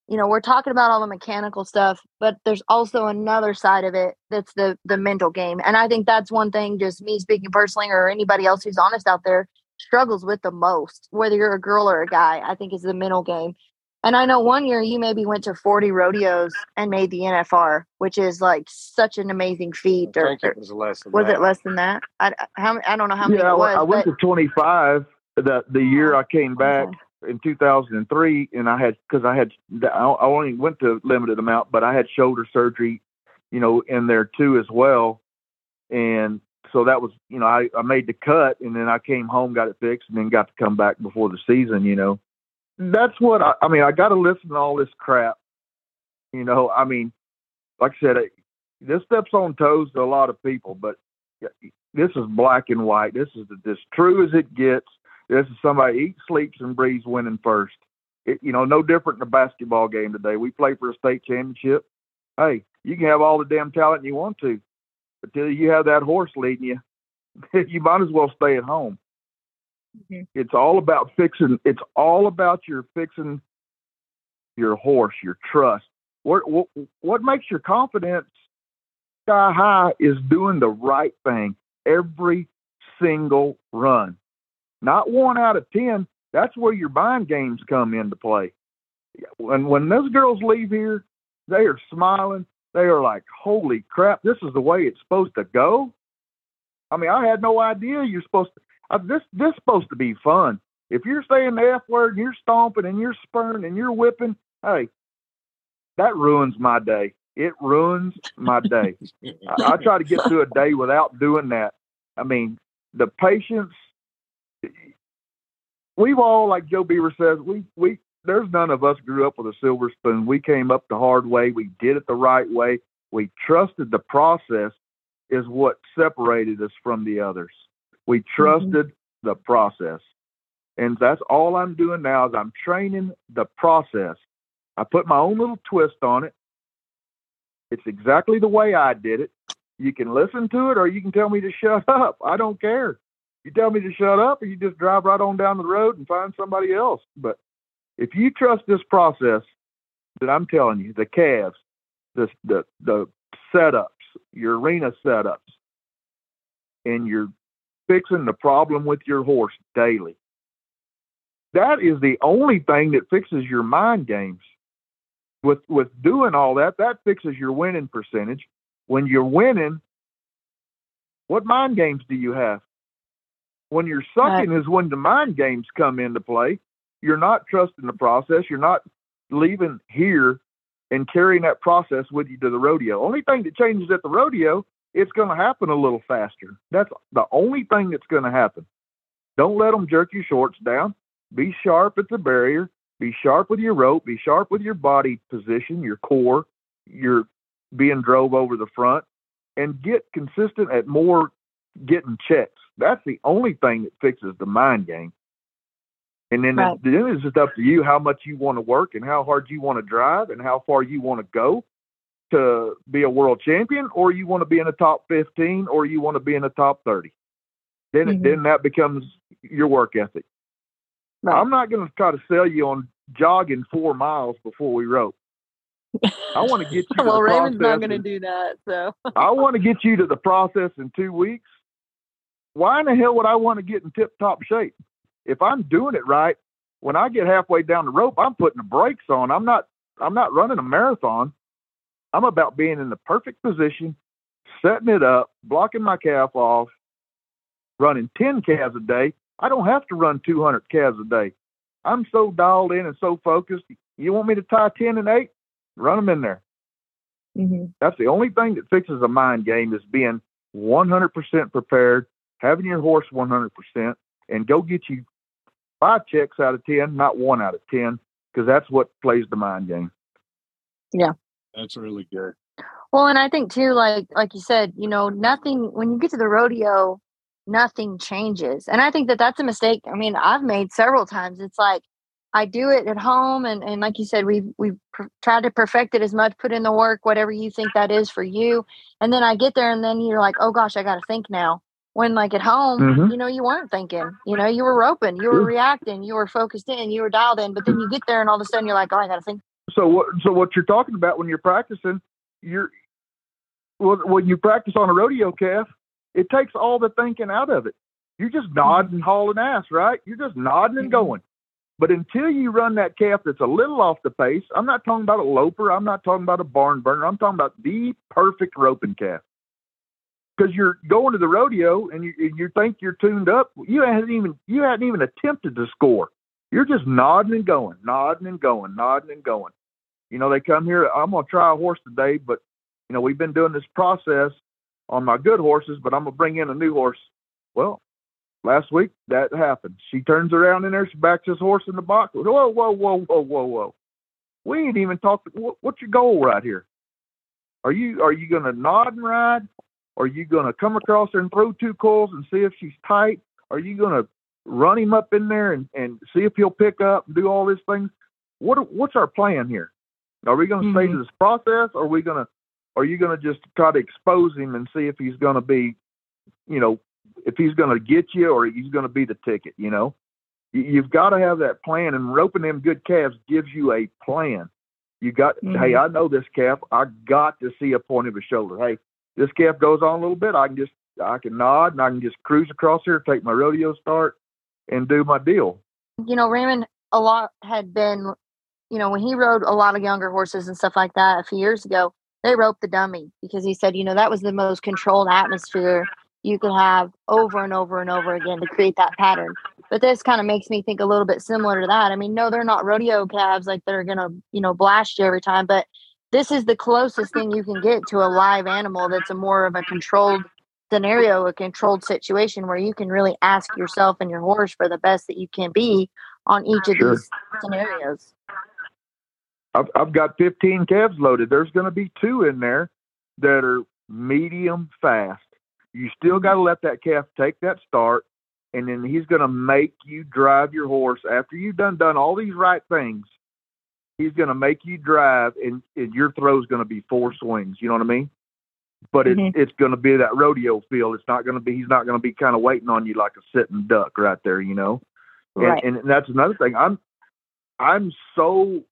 you know, we're talking about all the mechanical stuff, but there's also another side of it that's the the mental game. And I think that's one thing just me speaking personally or anybody else who's honest out there struggles with the most, whether you're a girl or a guy, I think is the mental game. And I know one year you maybe went to 40 rodeos and made the NFR, which is like such an amazing feat. I think or, it was less than was that. it less than that? I, how, I don't know how many yeah, it was. I went but, to 25 the the year oh, I came back okay. In 2003, and I had because I had I only went to limited amount, but I had shoulder surgery, you know, in there too as well, and so that was you know I I made the cut, and then I came home, got it fixed, and then got to come back before the season, you know that's what I, I mean. I got to listen to all this crap. You know, I mean, like I said, it, this steps on toes to a lot of people, but this is black and white. This is as true as it gets. This is somebody eats, sleeps, and breathes winning first. It, you know, no different in a basketball game today. We play for a state championship. Hey, you can have all the damn talent you want to, but till you have that horse leading you, you might as well stay at home. Mm-hmm. It's all about fixing. It's all about your fixing your horse, your trust. What, what what makes your confidence sky high is doing the right thing every single run. Not one out of ten. That's where your mind games come into play. When when those girls leave here, they are smiling. They are like, "Holy crap! This is the way it's supposed to go." I mean, I had no idea you're supposed to uh, this this supposed to be fun. If you're saying the F word and you're stomping and you're spurning and you're whipping, hey, that ruins my day. It ruins my day. I, I try to get through a day without doing that. I mean, the patience. We've all, like Joe Beaver says, we we there's none of us grew up with a silver spoon. We came up the hard way. We did it the right way. We trusted the process is what separated us from the others. We mm-hmm. trusted mm-hmm. the process. And that's all I'm doing now is I'm training the process. I put my own little twist on it. It's exactly the way I did it. You can listen to it or you can tell me to shut up. I don't care. You tell me to shut up, and you just drive right on down the road and find somebody else. But if you trust this process that I'm telling you, the calves, the the the setups, your arena setups, and you're fixing the problem with your horse daily. That is the only thing that fixes your mind games. With with doing all that, that fixes your winning percentage. When you're winning, what mind games do you have? When you're sucking right. is when the mind games come into play. You're not trusting the process. You're not leaving here and carrying that process with you to the rodeo. Only thing that changes at the rodeo, it's going to happen a little faster. That's the only thing that's going to happen. Don't let them jerk your shorts down. Be sharp at the barrier. Be sharp with your rope. Be sharp with your body position, your core, your being drove over the front, and get consistent at more getting checks. That's the only thing that fixes the mind game. And then, right. then it's just up to you how much you want to work and how hard you want to drive and how far you want to go to be a world champion, or you want to be in the top 15, or you want to be in the top 30. Then, mm-hmm. then that becomes your work ethic. Right. I'm not going to try to sell you on jogging four miles before we rope. I want to get you. well, Raymond's not going to do that. So I want to get you to the process in two weeks. Why in the hell would I want to get in tip top shape? if I'm doing it right, when I get halfway down the rope, I'm putting the brakes on. I'm not I'm not running a marathon. I'm about being in the perfect position, setting it up, blocking my calf off, running 10 calves a day. I don't have to run 200 calves a day. I'm so dialed in and so focused. You want me to tie 10 and 8? Run them in there. Mm-hmm. That's the only thing that fixes a mind game is being 100% prepared, having your horse 100%, and go get you five checks out of 10, not one out of 10, because that's what plays the mind game. Yeah. That's really good. Well, and I think too, like like you said, you know, nothing when you get to the rodeo, nothing changes, and I think that that's a mistake. I mean, I've made several times. It's like I do it at home, and and like you said, we we pr- tried to perfect it as much, put in the work, whatever you think that is for you, and then I get there, and then you're like, oh gosh, I got to think now when like at home mm-hmm. you know you weren't thinking you know you were roping you were reacting you were focused in you were dialed in but then you get there and all of a sudden you're like oh i gotta think. So what so what you're talking about when you're practicing you're well, when you practice on a rodeo calf it takes all the thinking out of it. You're just mm-hmm. nodding and hauling ass right? You're just nodding and mm-hmm. going. But until you run that calf that's a little off the pace i'm not talking about a loper i'm not talking about a barn burner i'm talking about the perfect roping calf because you're going to the rodeo and you you think you're tuned up. You hadn't even you hadn't even attempted to score. You're just nodding and going, nodding and going, nodding and going. You know, they come here. I'm gonna try a horse today, but you know we've been doing this process on my good horses, but I'm gonna bring in a new horse. Well, last week that happened. She turns around in there, she backs this horse in the box. Whoa, whoa, whoa, whoa, whoa, whoa. We ain't even talked. What's your goal right here? Are you are you gonna nod and ride? Are you going to come across her and throw two coils and see if she's tight? Are you going to run him up in there and, and see if he'll pick up and do all these things? What what's our plan here? Are we going to mm-hmm. stay to this process, or are we going to are you going to just try to expose him and see if he's going to be, you know, if he's going to get you or he's going to be the ticket? You know, you've got to have that plan, and roping them good calves gives you a plan. You got, mm-hmm. hey, I know this calf. I got to see a point of his shoulder. Hey, this calf goes on a little bit, I can just I can nod and I can just cruise across here, take my rodeo start, and do my deal. You know, Raymond a lot had been, you know, when he rode a lot of younger horses and stuff like that a few years ago, they roped the dummy because he said, you know, that was the most controlled atmosphere you could have over and over and over again to create that pattern. But this kind of makes me think a little bit similar to that. I mean, no, they're not rodeo calves like they're gonna, you know, blast you every time, but this is the closest thing you can get to a live animal that's a more of a controlled scenario, a controlled situation where you can really ask yourself and your horse for the best that you can be on each of sure. these scenarios. I've, I've got 15 calves loaded. There's going to be two in there that are medium fast. You still mm-hmm. got to let that calf take that start, and then he's going to make you drive your horse after you've done done all these right things he's going to make you drive, and, and your throw is going to be four swings. You know what I mean? but Mhm. it's it's going to be that rodeo feel. It's not going to be. He's not going to be kind of waiting on you like a sitting duck right there, you know. And, Right. and that's another thing. I'm I'm so.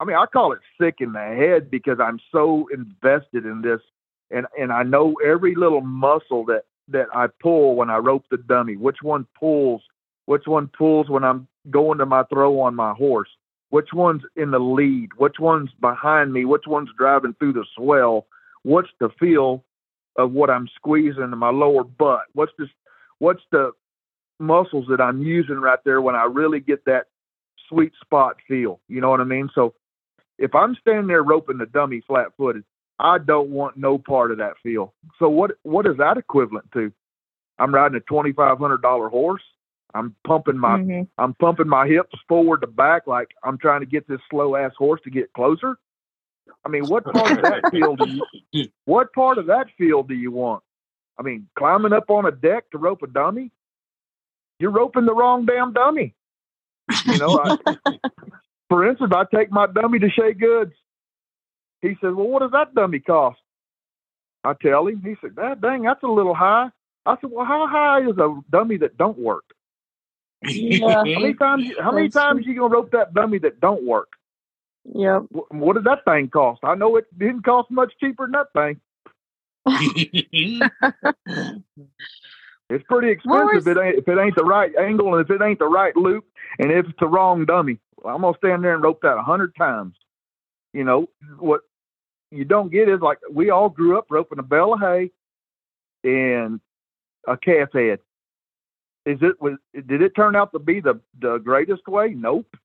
I mean, I call it sick in the head because I'm so invested in this, and and I know every little muscle that that I pull when I rope the dummy. Which one pulls? Which one pulls when I'm going to my throw on my horse? Which one's in the lead? Which one's behind me? Which one's driving through the swell? What's the feel of what I'm squeezing in my lower butt? What's this? What's the muscles that I'm using right there when I really get that sweet spot feel? You know what I mean? So if I'm standing there roping the dummy flat footed, I don't want no part of that feel. So what what is that equivalent to? I'm riding a twenty five hundred dollar horse. I'm pumping my Mhm. I'm pumping my hips forward to back like I'm trying to get this slow ass horse to get closer. I mean, what part of that feel do you what part of that field do you want? I mean, climbing up on a deck to rope a dummy? You're roping the wrong damn dummy. You know, I, for instance, I take my dummy to Shea Goods. He says, Well, what does that dummy cost? I tell him. He said, That dang, that's a little high. I said, Well, how high is a dummy that don't work? Yeah. How many times how many times you gonna rope that dummy that don't work? Yeah. Wh- What did that thing cost? I know it didn't cost much cheaper than that thing. It's pretty expensive if it ain't if it ain't the right angle and if it ain't the right loop and if it's the wrong dummy. I'm gonna stand there and rope that a hundred times. You know what you don't get is like we all grew up roping a bale of hay and a calf head. Is it was did it turn out to be the the greatest way? Nope.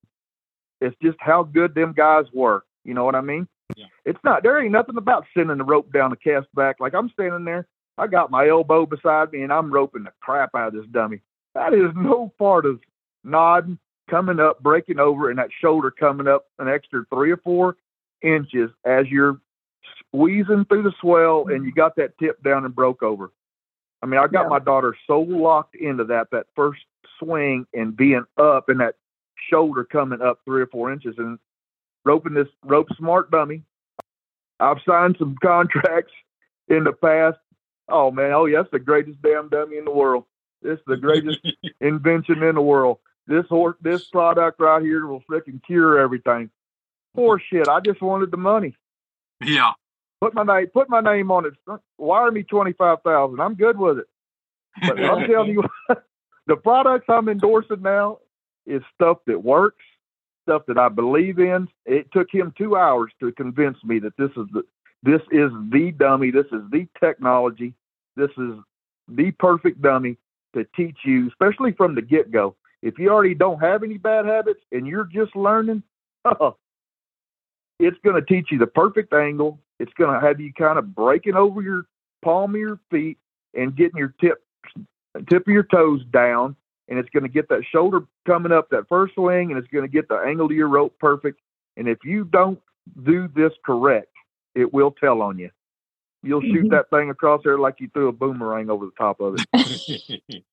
It's just how good them guys were. You know what I mean? Yeah. It's not there ain't nothing about sending the rope down the cast back. Like I'm standing there I got my elbow beside me and I'm roping the crap out of this dummy. That is no part of nodding, coming up, breaking over, and that shoulder coming up an extra three or four inches as you're squeezing through the swell and you got that tip down and broke over. I mean, I got Yeah. my daughter so locked into that that first swing and being up and that shoulder coming up three or four inches and roping this rope smart dummy. I've signed some contracts in the past. Oh man, oh yeah, that's the greatest damn dummy in the world. This is the greatest invention in the world. This horse, this product right here will freaking cure everything. Poor shit. I just wanted the money. yeah. Put my name, put my name on it. Wire me twenty five thousand. I'm good with it. But I'm telling you, the products I'm endorsing now is stuff that works, stuff that I believe in. It took him two hours to convince me that this is the this is the dummy, this is the technology, this is the perfect dummy to teach you, especially from the get go. If you already don't have any bad habits and you're just learning, it's going to teach you the perfect angle. It's going to have you kind of breaking over your palm of your feet and getting your tip tip of your toes down, and it's going to get that shoulder coming up that first swing, and it's going to get the angle to your rope perfect. And if you don't do this correct, it will tell on you. You'll shoot Mhm. that thing across there like you threw a boomerang over the top of it.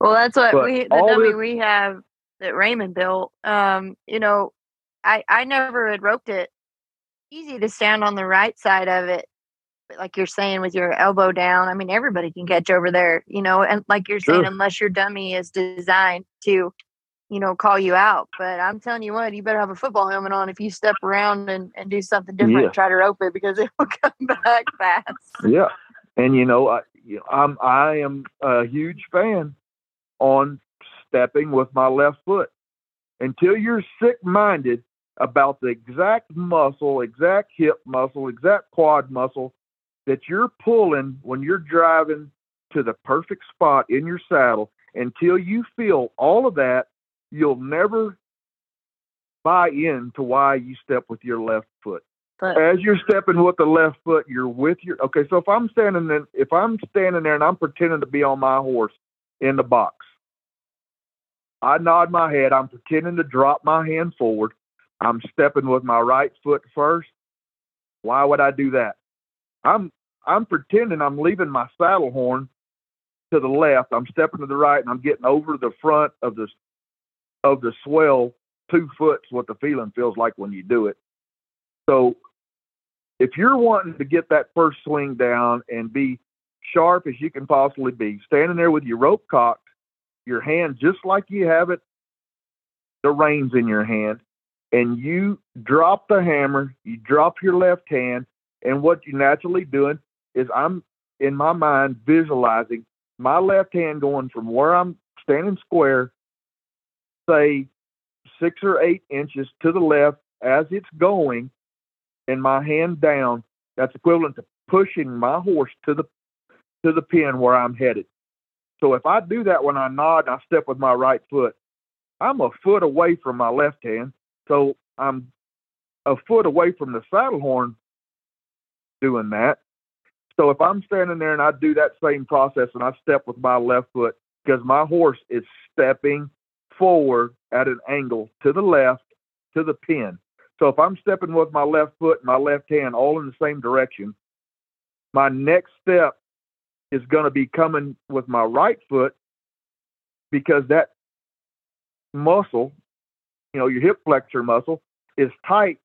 Well, that's what But we the dummy this- we have that Raymond built. Um, you know, I I never had roped it. Easy to stand on the right side of it, but like you're saying, with your elbow down. I mean, everybody can catch over there. You know, and like you're saying, Sure. unless your dummy is designed to, you know, call you out. But I'm telling you what, you better have a football helmet on if you step around and, and do something different. Yeah. Try to rope it because it will come back fast. Yeah, and you know, I, you know, I'm I am a huge fan on stepping with my left foot. Until you're sick minded about the exact muscle, exact hip muscle, exact quad muscle that you're pulling when you're driving to the perfect spot in your saddle, until you feel all of that, you'll never buy in to why you step with your left foot But as you're stepping with the left foot, you're with your okay. So if I'm standing in, if I'm standing there and I'm pretending to be on my horse in the box, I nod my head. I'm pretending to drop my hand forward. I'm stepping with my right foot first. Why would I do that? I'm I'm pretending I'm leaving my saddle horn to the left. I'm stepping to the right, and I'm getting over the front of the of the swell two foot's what the feeling feels like when you do it. So if you're wanting to get that first swing down and be sharp as you can possibly be, standing there with your rope cocked, your hand just like you have it, the reins in your hand, and you drop the hammer, you drop your left hand, and what you're naturally doing is I'm in my mind visualizing my left hand going from where I'm standing square, say six or eight inches to the left as it's going, and my hand down. That's equivalent to pushing my horse to the to the pin where I'm headed. So if I do that when I nod and I step with my right foot, I'm a foot away from my left hand. So I'm a foot away from the saddle horn doing that. So if I'm standing there and I do that same process and I step with my left foot because my horse is stepping forward at an angle to the left to the pin. So if I'm stepping with my left foot and my left hand all in the same direction, my next step is going to be coming with my right foot because that muscle, you know, your hip flexor muscle is tight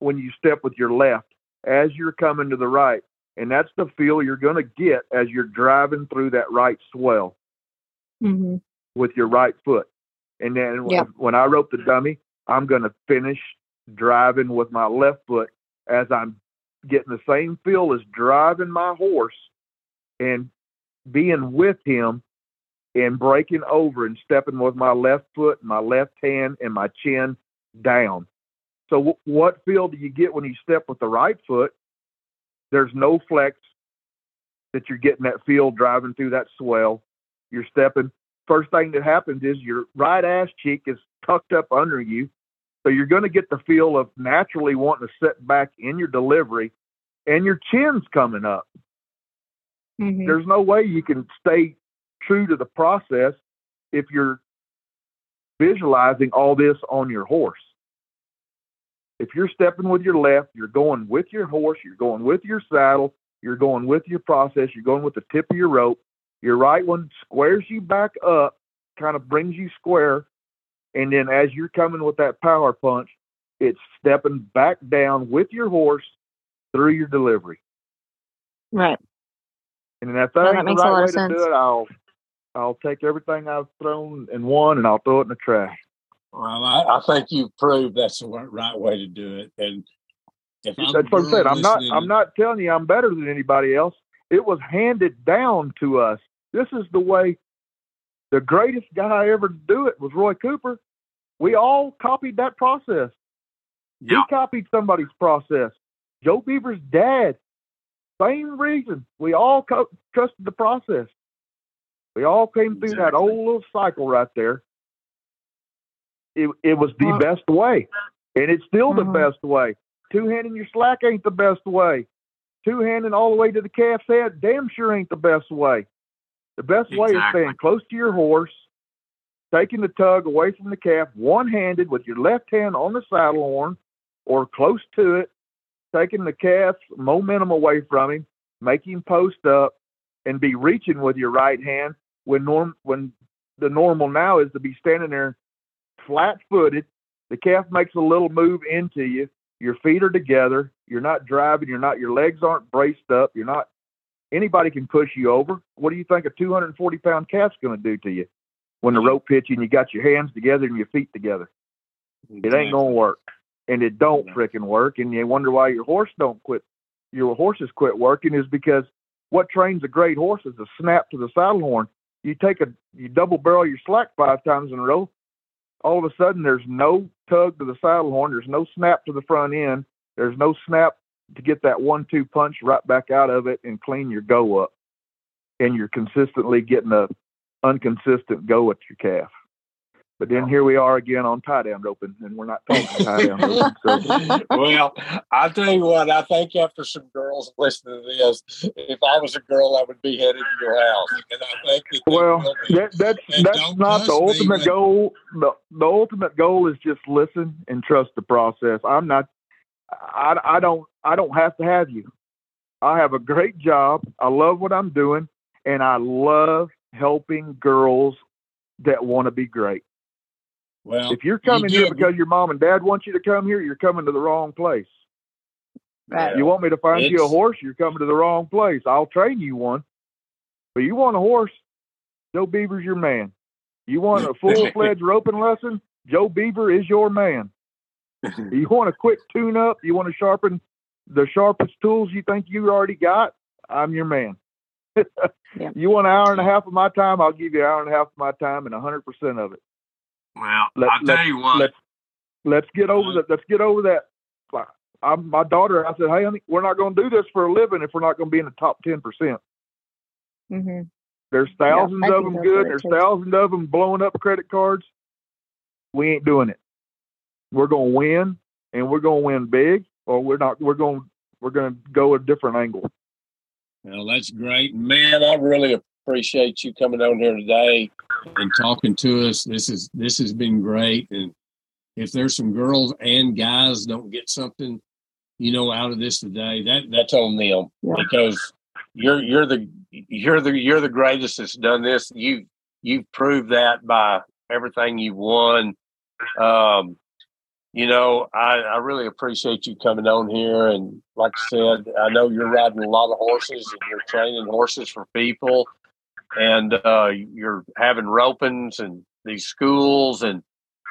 when you step with your left as you're coming to the right. And that's the feel you're going to get as you're driving through that right swell Mm-hmm. with your right foot. And then Yep. when I rope the dummy, I'm going to finish driving with my left foot as I'm getting the same feel as driving my horse and being with him and breaking over and stepping with my left foot, my left hand, and my chin down. So, w- what feel do you get when you step with the right foot? There's no flex that you're getting that feel driving through that swell. You're stepping. First thing that happens is your right ass cheek is tucked up under you. So you're going to get the feel of naturally wanting to sit back in your delivery and your chin's coming up. Mm-hmm. There's no way you can stay true to the process if you're visualizing all this on your horse. If you're stepping with your left, you're going with your horse, you're going with your saddle, you're going with your process, you're going with the tip of your rope. Your right one squares you back up, kind of brings you square, and then as you're coming with that power punch, it's stepping back down with your horse through your delivery. Right. And if that No, ain't that the right lot way of to sense. do it, I'll I'll take everything I've thrown and won, and I'll throw it in the trash. Well, I, I think you proved that's the right way to do it. And if I'm That's what I'm saying. I'm not I'm not telling you I'm better than anybody else. It was handed down to us. This is the way. The greatest guy ever to do it was Roy Cooper. We all copied that process. Yeah. He copied somebody's process. Joe Beaver's dad, same reason. We all co- trusted the process. We all came through that old little cycle right there. It it was the Well- best way, and it's still the Mhm. best way. Two handing your slack ain't the best way. Two handing all the way to the calf's head, damn sure ain't the best way. The best way is staying close to your horse, taking the tug away from the calf, one handed with your left hand on the saddle horn or close to it, taking the calf's momentum away from him, making him post up, and be reaching with your right hand when norm when the normal now is to be standing there flat footed. The calf makes a little move into you. Your feet are together. You're not driving. You're not. Your legs aren't braced up. You're not. Anybody can push you over. What do you think a 240 pound calf's going to do to you when the rope hits you and you got your hands together and your feet together? It ain't gonna work, and it don't Yeah. frickin' work. And you wonder why your horse don't quit. Your horses quit working is because what trains a great horse is a snap to the saddle horn. You take a you double barrel your slack five times in a row. All of a sudden, there's no tug to the saddle horn. There's no snap to the front end. There's no snap to get that one-two punch right back out of it and clean your go up. And you're consistently getting a inconsistent go at your calf. But then here we are again on tie down roping, and we're not talking tie down roping. So well, I'll tell you what, I think after some girls listening to this, if I was a girl, I would be headed to your house. And I think that Well, that, that's And that's don't the trust me ultimate goal. The, the ultimate goal is just listen and trust the process. I'm not. I, I don't. I don't have to have you. I have a great job. I love what I'm doing, and I love helping girls that want to be great. Well, If you're coming do here because your mom and dad want you to come here, you're coming to the wrong place. Right. You want me to find you a horse? You're coming to the wrong place. I'll train you one. But you want a horse? Joe Beaver's your man. You want a full fledged roping lesson? Joe Beaver is your man. You want a quick tune up? You want to sharpen the sharpest tools you think you already got? I'm your man. Yeah. You want an hour and a half of my time? I'll give you an hour and a half of my time and hundred percent of it. Well, Let- I'll let- tell you what. let's let's get over that. Let's get over that. Like, I'm my daughter. I said, hey, honey, we're not going to do this for a living if we're not going to be in the top ten percent. hmm There's thousands I of them good. There's thousands of them blowing up credit cards. We ain't doing it. We're going to win, and we're going to win big, or we're not. We're going. We're going to go a different angle. Well, that's great, man. I really appreciate you coming on here today and talking to us. This is this has been great. And if there's some girls and guys don't get something, you know, out of this today, that that's on them Yeah. because you're you're the you're the you're the greatest that's done this. You you've proved that by everything you've won. Um, you know, I, I really appreciate you coming on here. And like I said, I know you're riding a lot of horses and you're training horses for people and uh, you're having ropings and these schools. And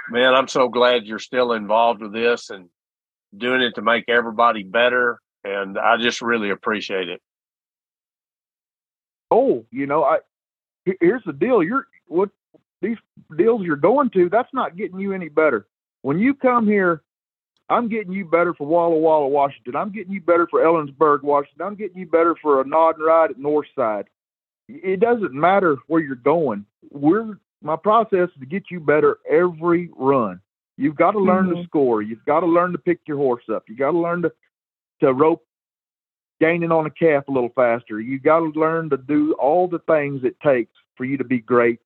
man, I'm so glad you're still involved with this and doing it to make everybody better. And I just really appreciate it. Oh, you know, I here's the deal. You're what these deals you're going to. That's not getting you any better. When you come here, I'm getting you better for Walla Walla, Washington. I'm getting you better for Ellensburg, Washington. I'm getting you better for a nod and ride at Northside. It doesn't matter where you're going. We're my process is to get you better every run. You've got to learn to Mhm. score. You've got to learn to pick your horse up. You got to learn to to rope gaining on a calf a little faster. You got to learn to do all the things it takes for you to be great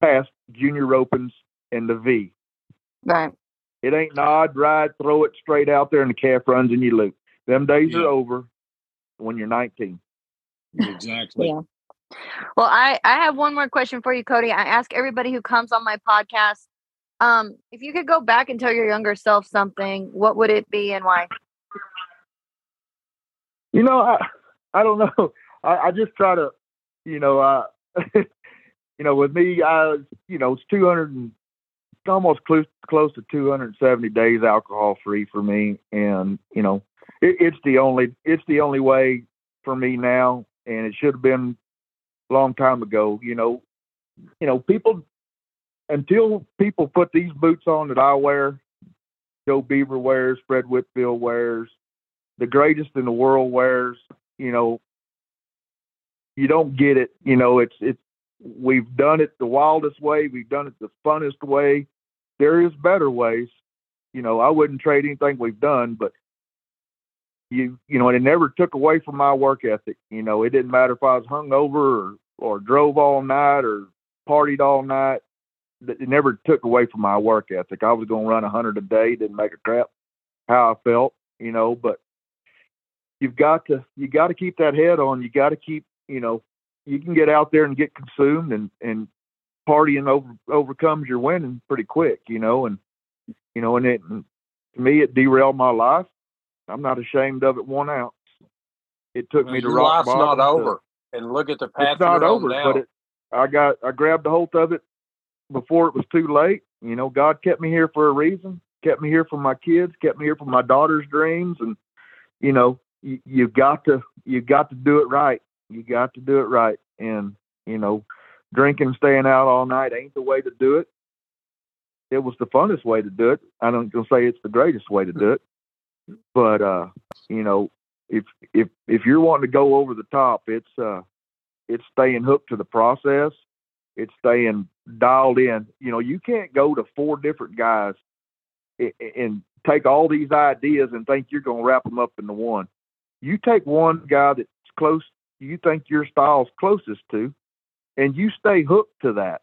past junior ropings and the V. Right. It ain't nod, ride, throw it straight out there, and the calf runs and you loop. Them days Yeah. are over when you're 19. Exactly. Yeah. Well, I I have one more question for you, Cody. I ask everybody who comes on my podcast, um, if you could go back and tell your younger self something, what would it be and why? You know, I I don't know. I, I just try to, you know, uh, you know, with me, I you know, it's 200 and almost close close to 270 days alcohol free for me, and you know, it, it's the only it's the only way for me now, and it should have been long time ago. You know, you know, people until people put these boots on that I wear, Joe Beaver wears, Fred Whitfield wears, the greatest in the world wears, you know, you don't get it. You know, it's it's we've done it the wildest way, we've done it the funnest way. There is better ways. You know, I wouldn't trade anything we've done, but you you know, and it never took away from my work ethic. You know, it didn't matter if I was hungover or or drove all night or partied all night. It never took away from my work ethic. I was going to run a hundred a day. Didn't make a crap how I felt, you know. But you've got to you got to keep that head on. You got to keep you know you can get out there and get consumed and and partying over overcomes your winning pretty quick, you know. And you know, and it to me it derailed my life. I'm not ashamed of it one ounce. It took Well, me to rock life's bottom not to- over. And look at the path it's not over, now. but it, I got I grabbed a hold of it before it was too late. You know, God kept me here for a reason. Kept me here for my kids. Kept me here for my daughter's dreams. And you know, you, you got to you got to do it right. You got to do it right. And you know, drinking, staying out all night ain't the way to do it. It was the funnest way to do it. I don't gonna say it's the greatest way to do it, but uh, you know, if if if you're wanting to go over the top, it's uh it's staying hooked to the process. It's staying dialed in. You know, you can't go to four different guys a- a- and take all these ideas and think you're going to wrap them up into one. You take one guy that's close, you think your style's closest to, and you stay hooked to that.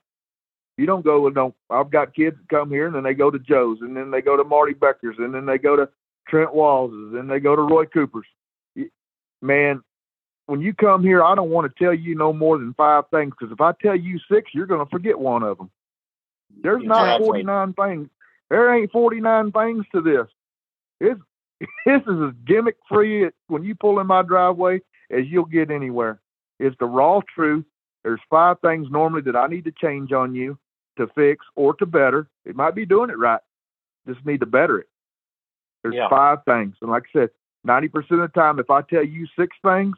You don't go and don't. I've got kids that come here and then they go to Joe's and then they go to Marty Becker's and then they go to Trent Walls's and they go to Roy Cooper's. Man, when you come here, I don't want to tell you no more than five things because if I tell you six, you're going to forget one of them. There's not Exactly. 49 things. There ain't 49 things to this. It's this is as gimmick free when you pull in my driveway as you'll get anywhere. It's the raw truth. There's five things normally that I need to change on you to fix or to better. It might be doing it right. Just need to better it. There's Yeah. five things. And like I said, 90% of the time, if I tell you six things,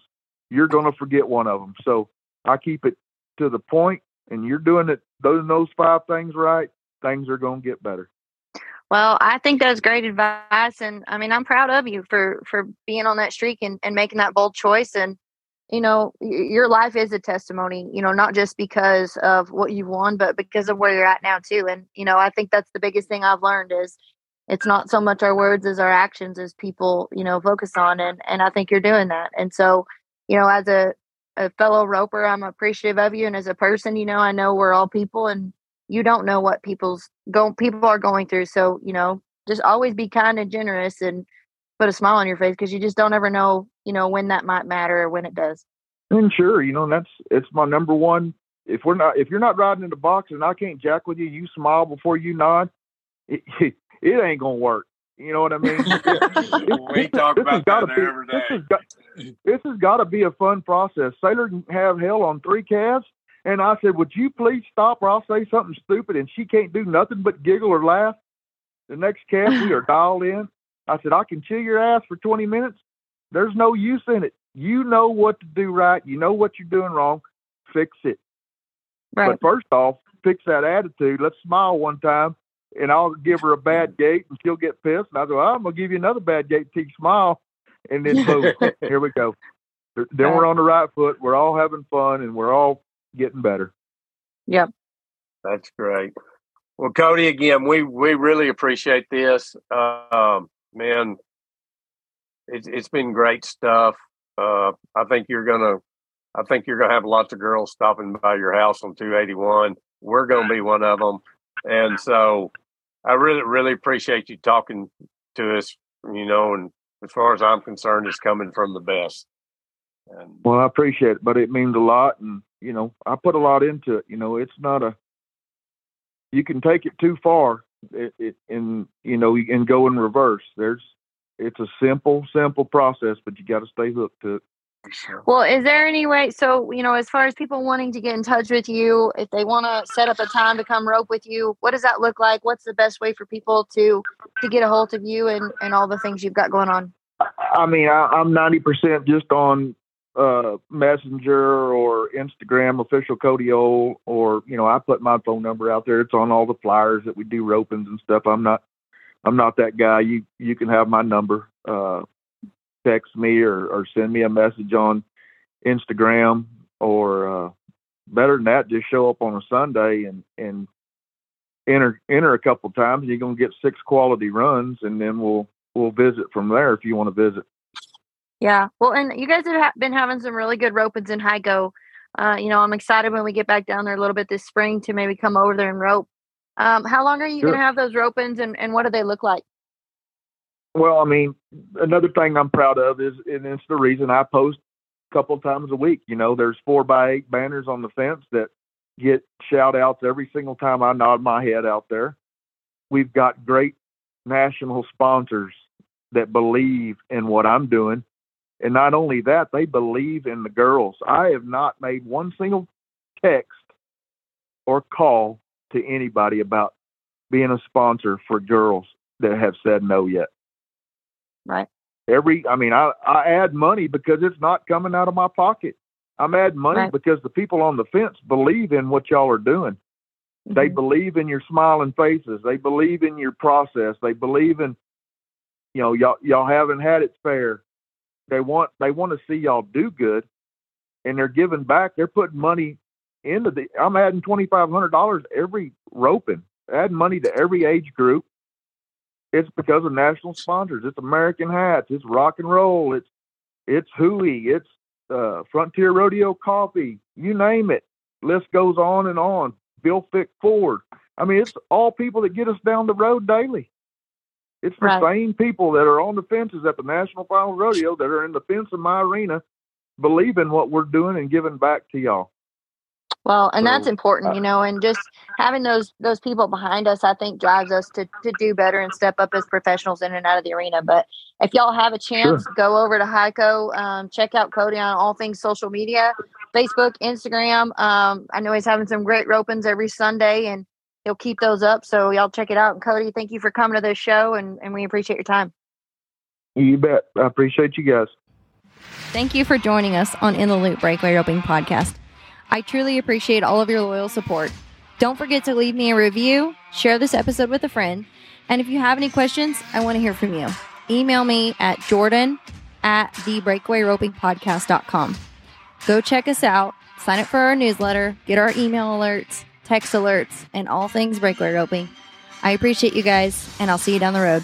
you're going to forget one of them. So I keep it to the point and you're doing it, those, those five things right, things are going to get better. Well, I think that's great advice, and I mean, I'm proud of you for for being on that streak and, and making that bold choice. And you know, y- your life is a testimony. You know, not just because of what you've won, but because of where you're at now too. And you know, I think that's the biggest thing I've learned is it's not so much our words as our actions as people you know focus on. And and I think you're doing that. And so, you know, as a a fellow roper, I'm appreciative of you, and as a person, you know, I know we're all people, and you don't know what people's go people are going through. So, you know, just always be kind and generous and put a smile on your face because you just don't ever know, you know, when that might matter or when it does. And sure, you know, that's it's my number one. If we're not, if you're not riding in the box and I can't jack with you, you smile before you nod. It, ain't gonna work. You know what I mean? we talk This about that be- every This has got, this has got to be a fun process. Sailor can have hell on three calves, and I said, "Would you please stop, or I'll say something stupid." And she can't do nothing but giggle or laugh. The next calf, we are dialed in. I said, "I can chill your ass for 20 minutes. There's no use in it. You know what to do right. You know what you're doing wrong. Fix it." Right. But first off, fix that attitude. Let's smile one time, and I'll give her a bad gate, and she'll get pissed. And I go, I'm gonna give you another bad gate till you smile, and then boom, here we go. Then we're on the right foot. We're all having fun, and we're all getting better. Yep. That's great. Well, Cody, again, we we really appreciate this. Um, man, it's it's been great stuff. Uh, I think you're gonna, I think you're gonna have lots of girls stopping by your house on 281. We're gonna be one of them, and so I really really appreciate you talking to us. You know, and as far as I'm concerned, it's coming from the best. And Well, I appreciate it, but it means a lot, and you know, I put a lot into it. You know, it's not a. You can take it too far, it, it and you know, and go in reverse. There's, it's a simple, simple process, but you got to stay hooked to it. Well, is there any way? So, you know, as far as people wanting to get in touch with you, if they want to set up a time to come rope with you, what does that look like? What's the best way for people to to get a hold of you and and all the things you've got going on? I mean, I, I'm 90% just on uh, Messenger or Instagram, official Cody Ohl, or you know, I put my phone number out there. It's on all the flyers that we do ropings and stuff. I'm not, I'm not that guy. You you can have my number. Uh, text me or or send me a message on Instagram or uh, better than that, just show up on a Sunday and and enter enter a couple times. You're gonna get six quality runs, and then we'll we'll visit from there if you want to visit. Yeah. Well, and you guys have been having some really good ropings in Hico. Uh, you know, I'm excited when we get back down there a little bit this spring to maybe come over there and rope. Um, how long are you Sure. going to have those ropings and, and what do they look like? Well, I mean, another thing I'm proud of is, and it's the reason I post a couple times a week. You know, there's four by eight banners on the fence that get shout outs every single time I nod my head out there. We've got great national sponsors that believe in what I'm doing. And not only that, they believe in the girls. I have not made one single text or call to anybody about being a sponsor for girls that have said no yet Right. every i mean i i add money because it's not coming out of my pocket. I'm adding money Right. because the people on the fence believe in what y'all are doing. They Mhm. believe in your smiling faces. They believe in your process. They believe in you know y'all y'all haven't had it fair. They want they want to see y'all do good and they're giving back. They're putting money into the i'm adding twenty five hundred dollars every roping adding money to every age group it's because of national sponsors. It's American Hats. It's rock and roll. It's it's Hooey. It's uh, Frontier Rodeo Coffee. You name it. List goes on and on. Bill Fick Ford. I mean, it's all people that get us down the road daily. It's the Right. same people that are on the fences at the National Final Rodeo that are in the fence in my arena, believing what we're doing and giving back to y'all. Well, and So, that's important, uh, you know, and just having those those people behind us, I think, drives us to to do better and step up as professionals in and out of the arena. But if y'all have a chance, go over to Hico, um, check out Cody on all things social media, Facebook, Instagram. Um, I know he's having some great ropings every Sunday, and he'll keep those up. So y'all check it out. And Cody, thank you for coming to this show, and and we appreciate your time. You bet. I appreciate you guys. Thank you for joining us on In the Loop Breakaway Roping Podcast. I truly appreciate all of your loyal support. Don't forget to leave me a review, share this episode with a friend, and if you have any questions, I want to hear from you. Email me at jordan at thebreakawayropingpodcast.com. Go check us out, sign up for our newsletter, get our email alerts, text alerts, and all things breakaway roping. I appreciate you guys, and I'll see you down the road.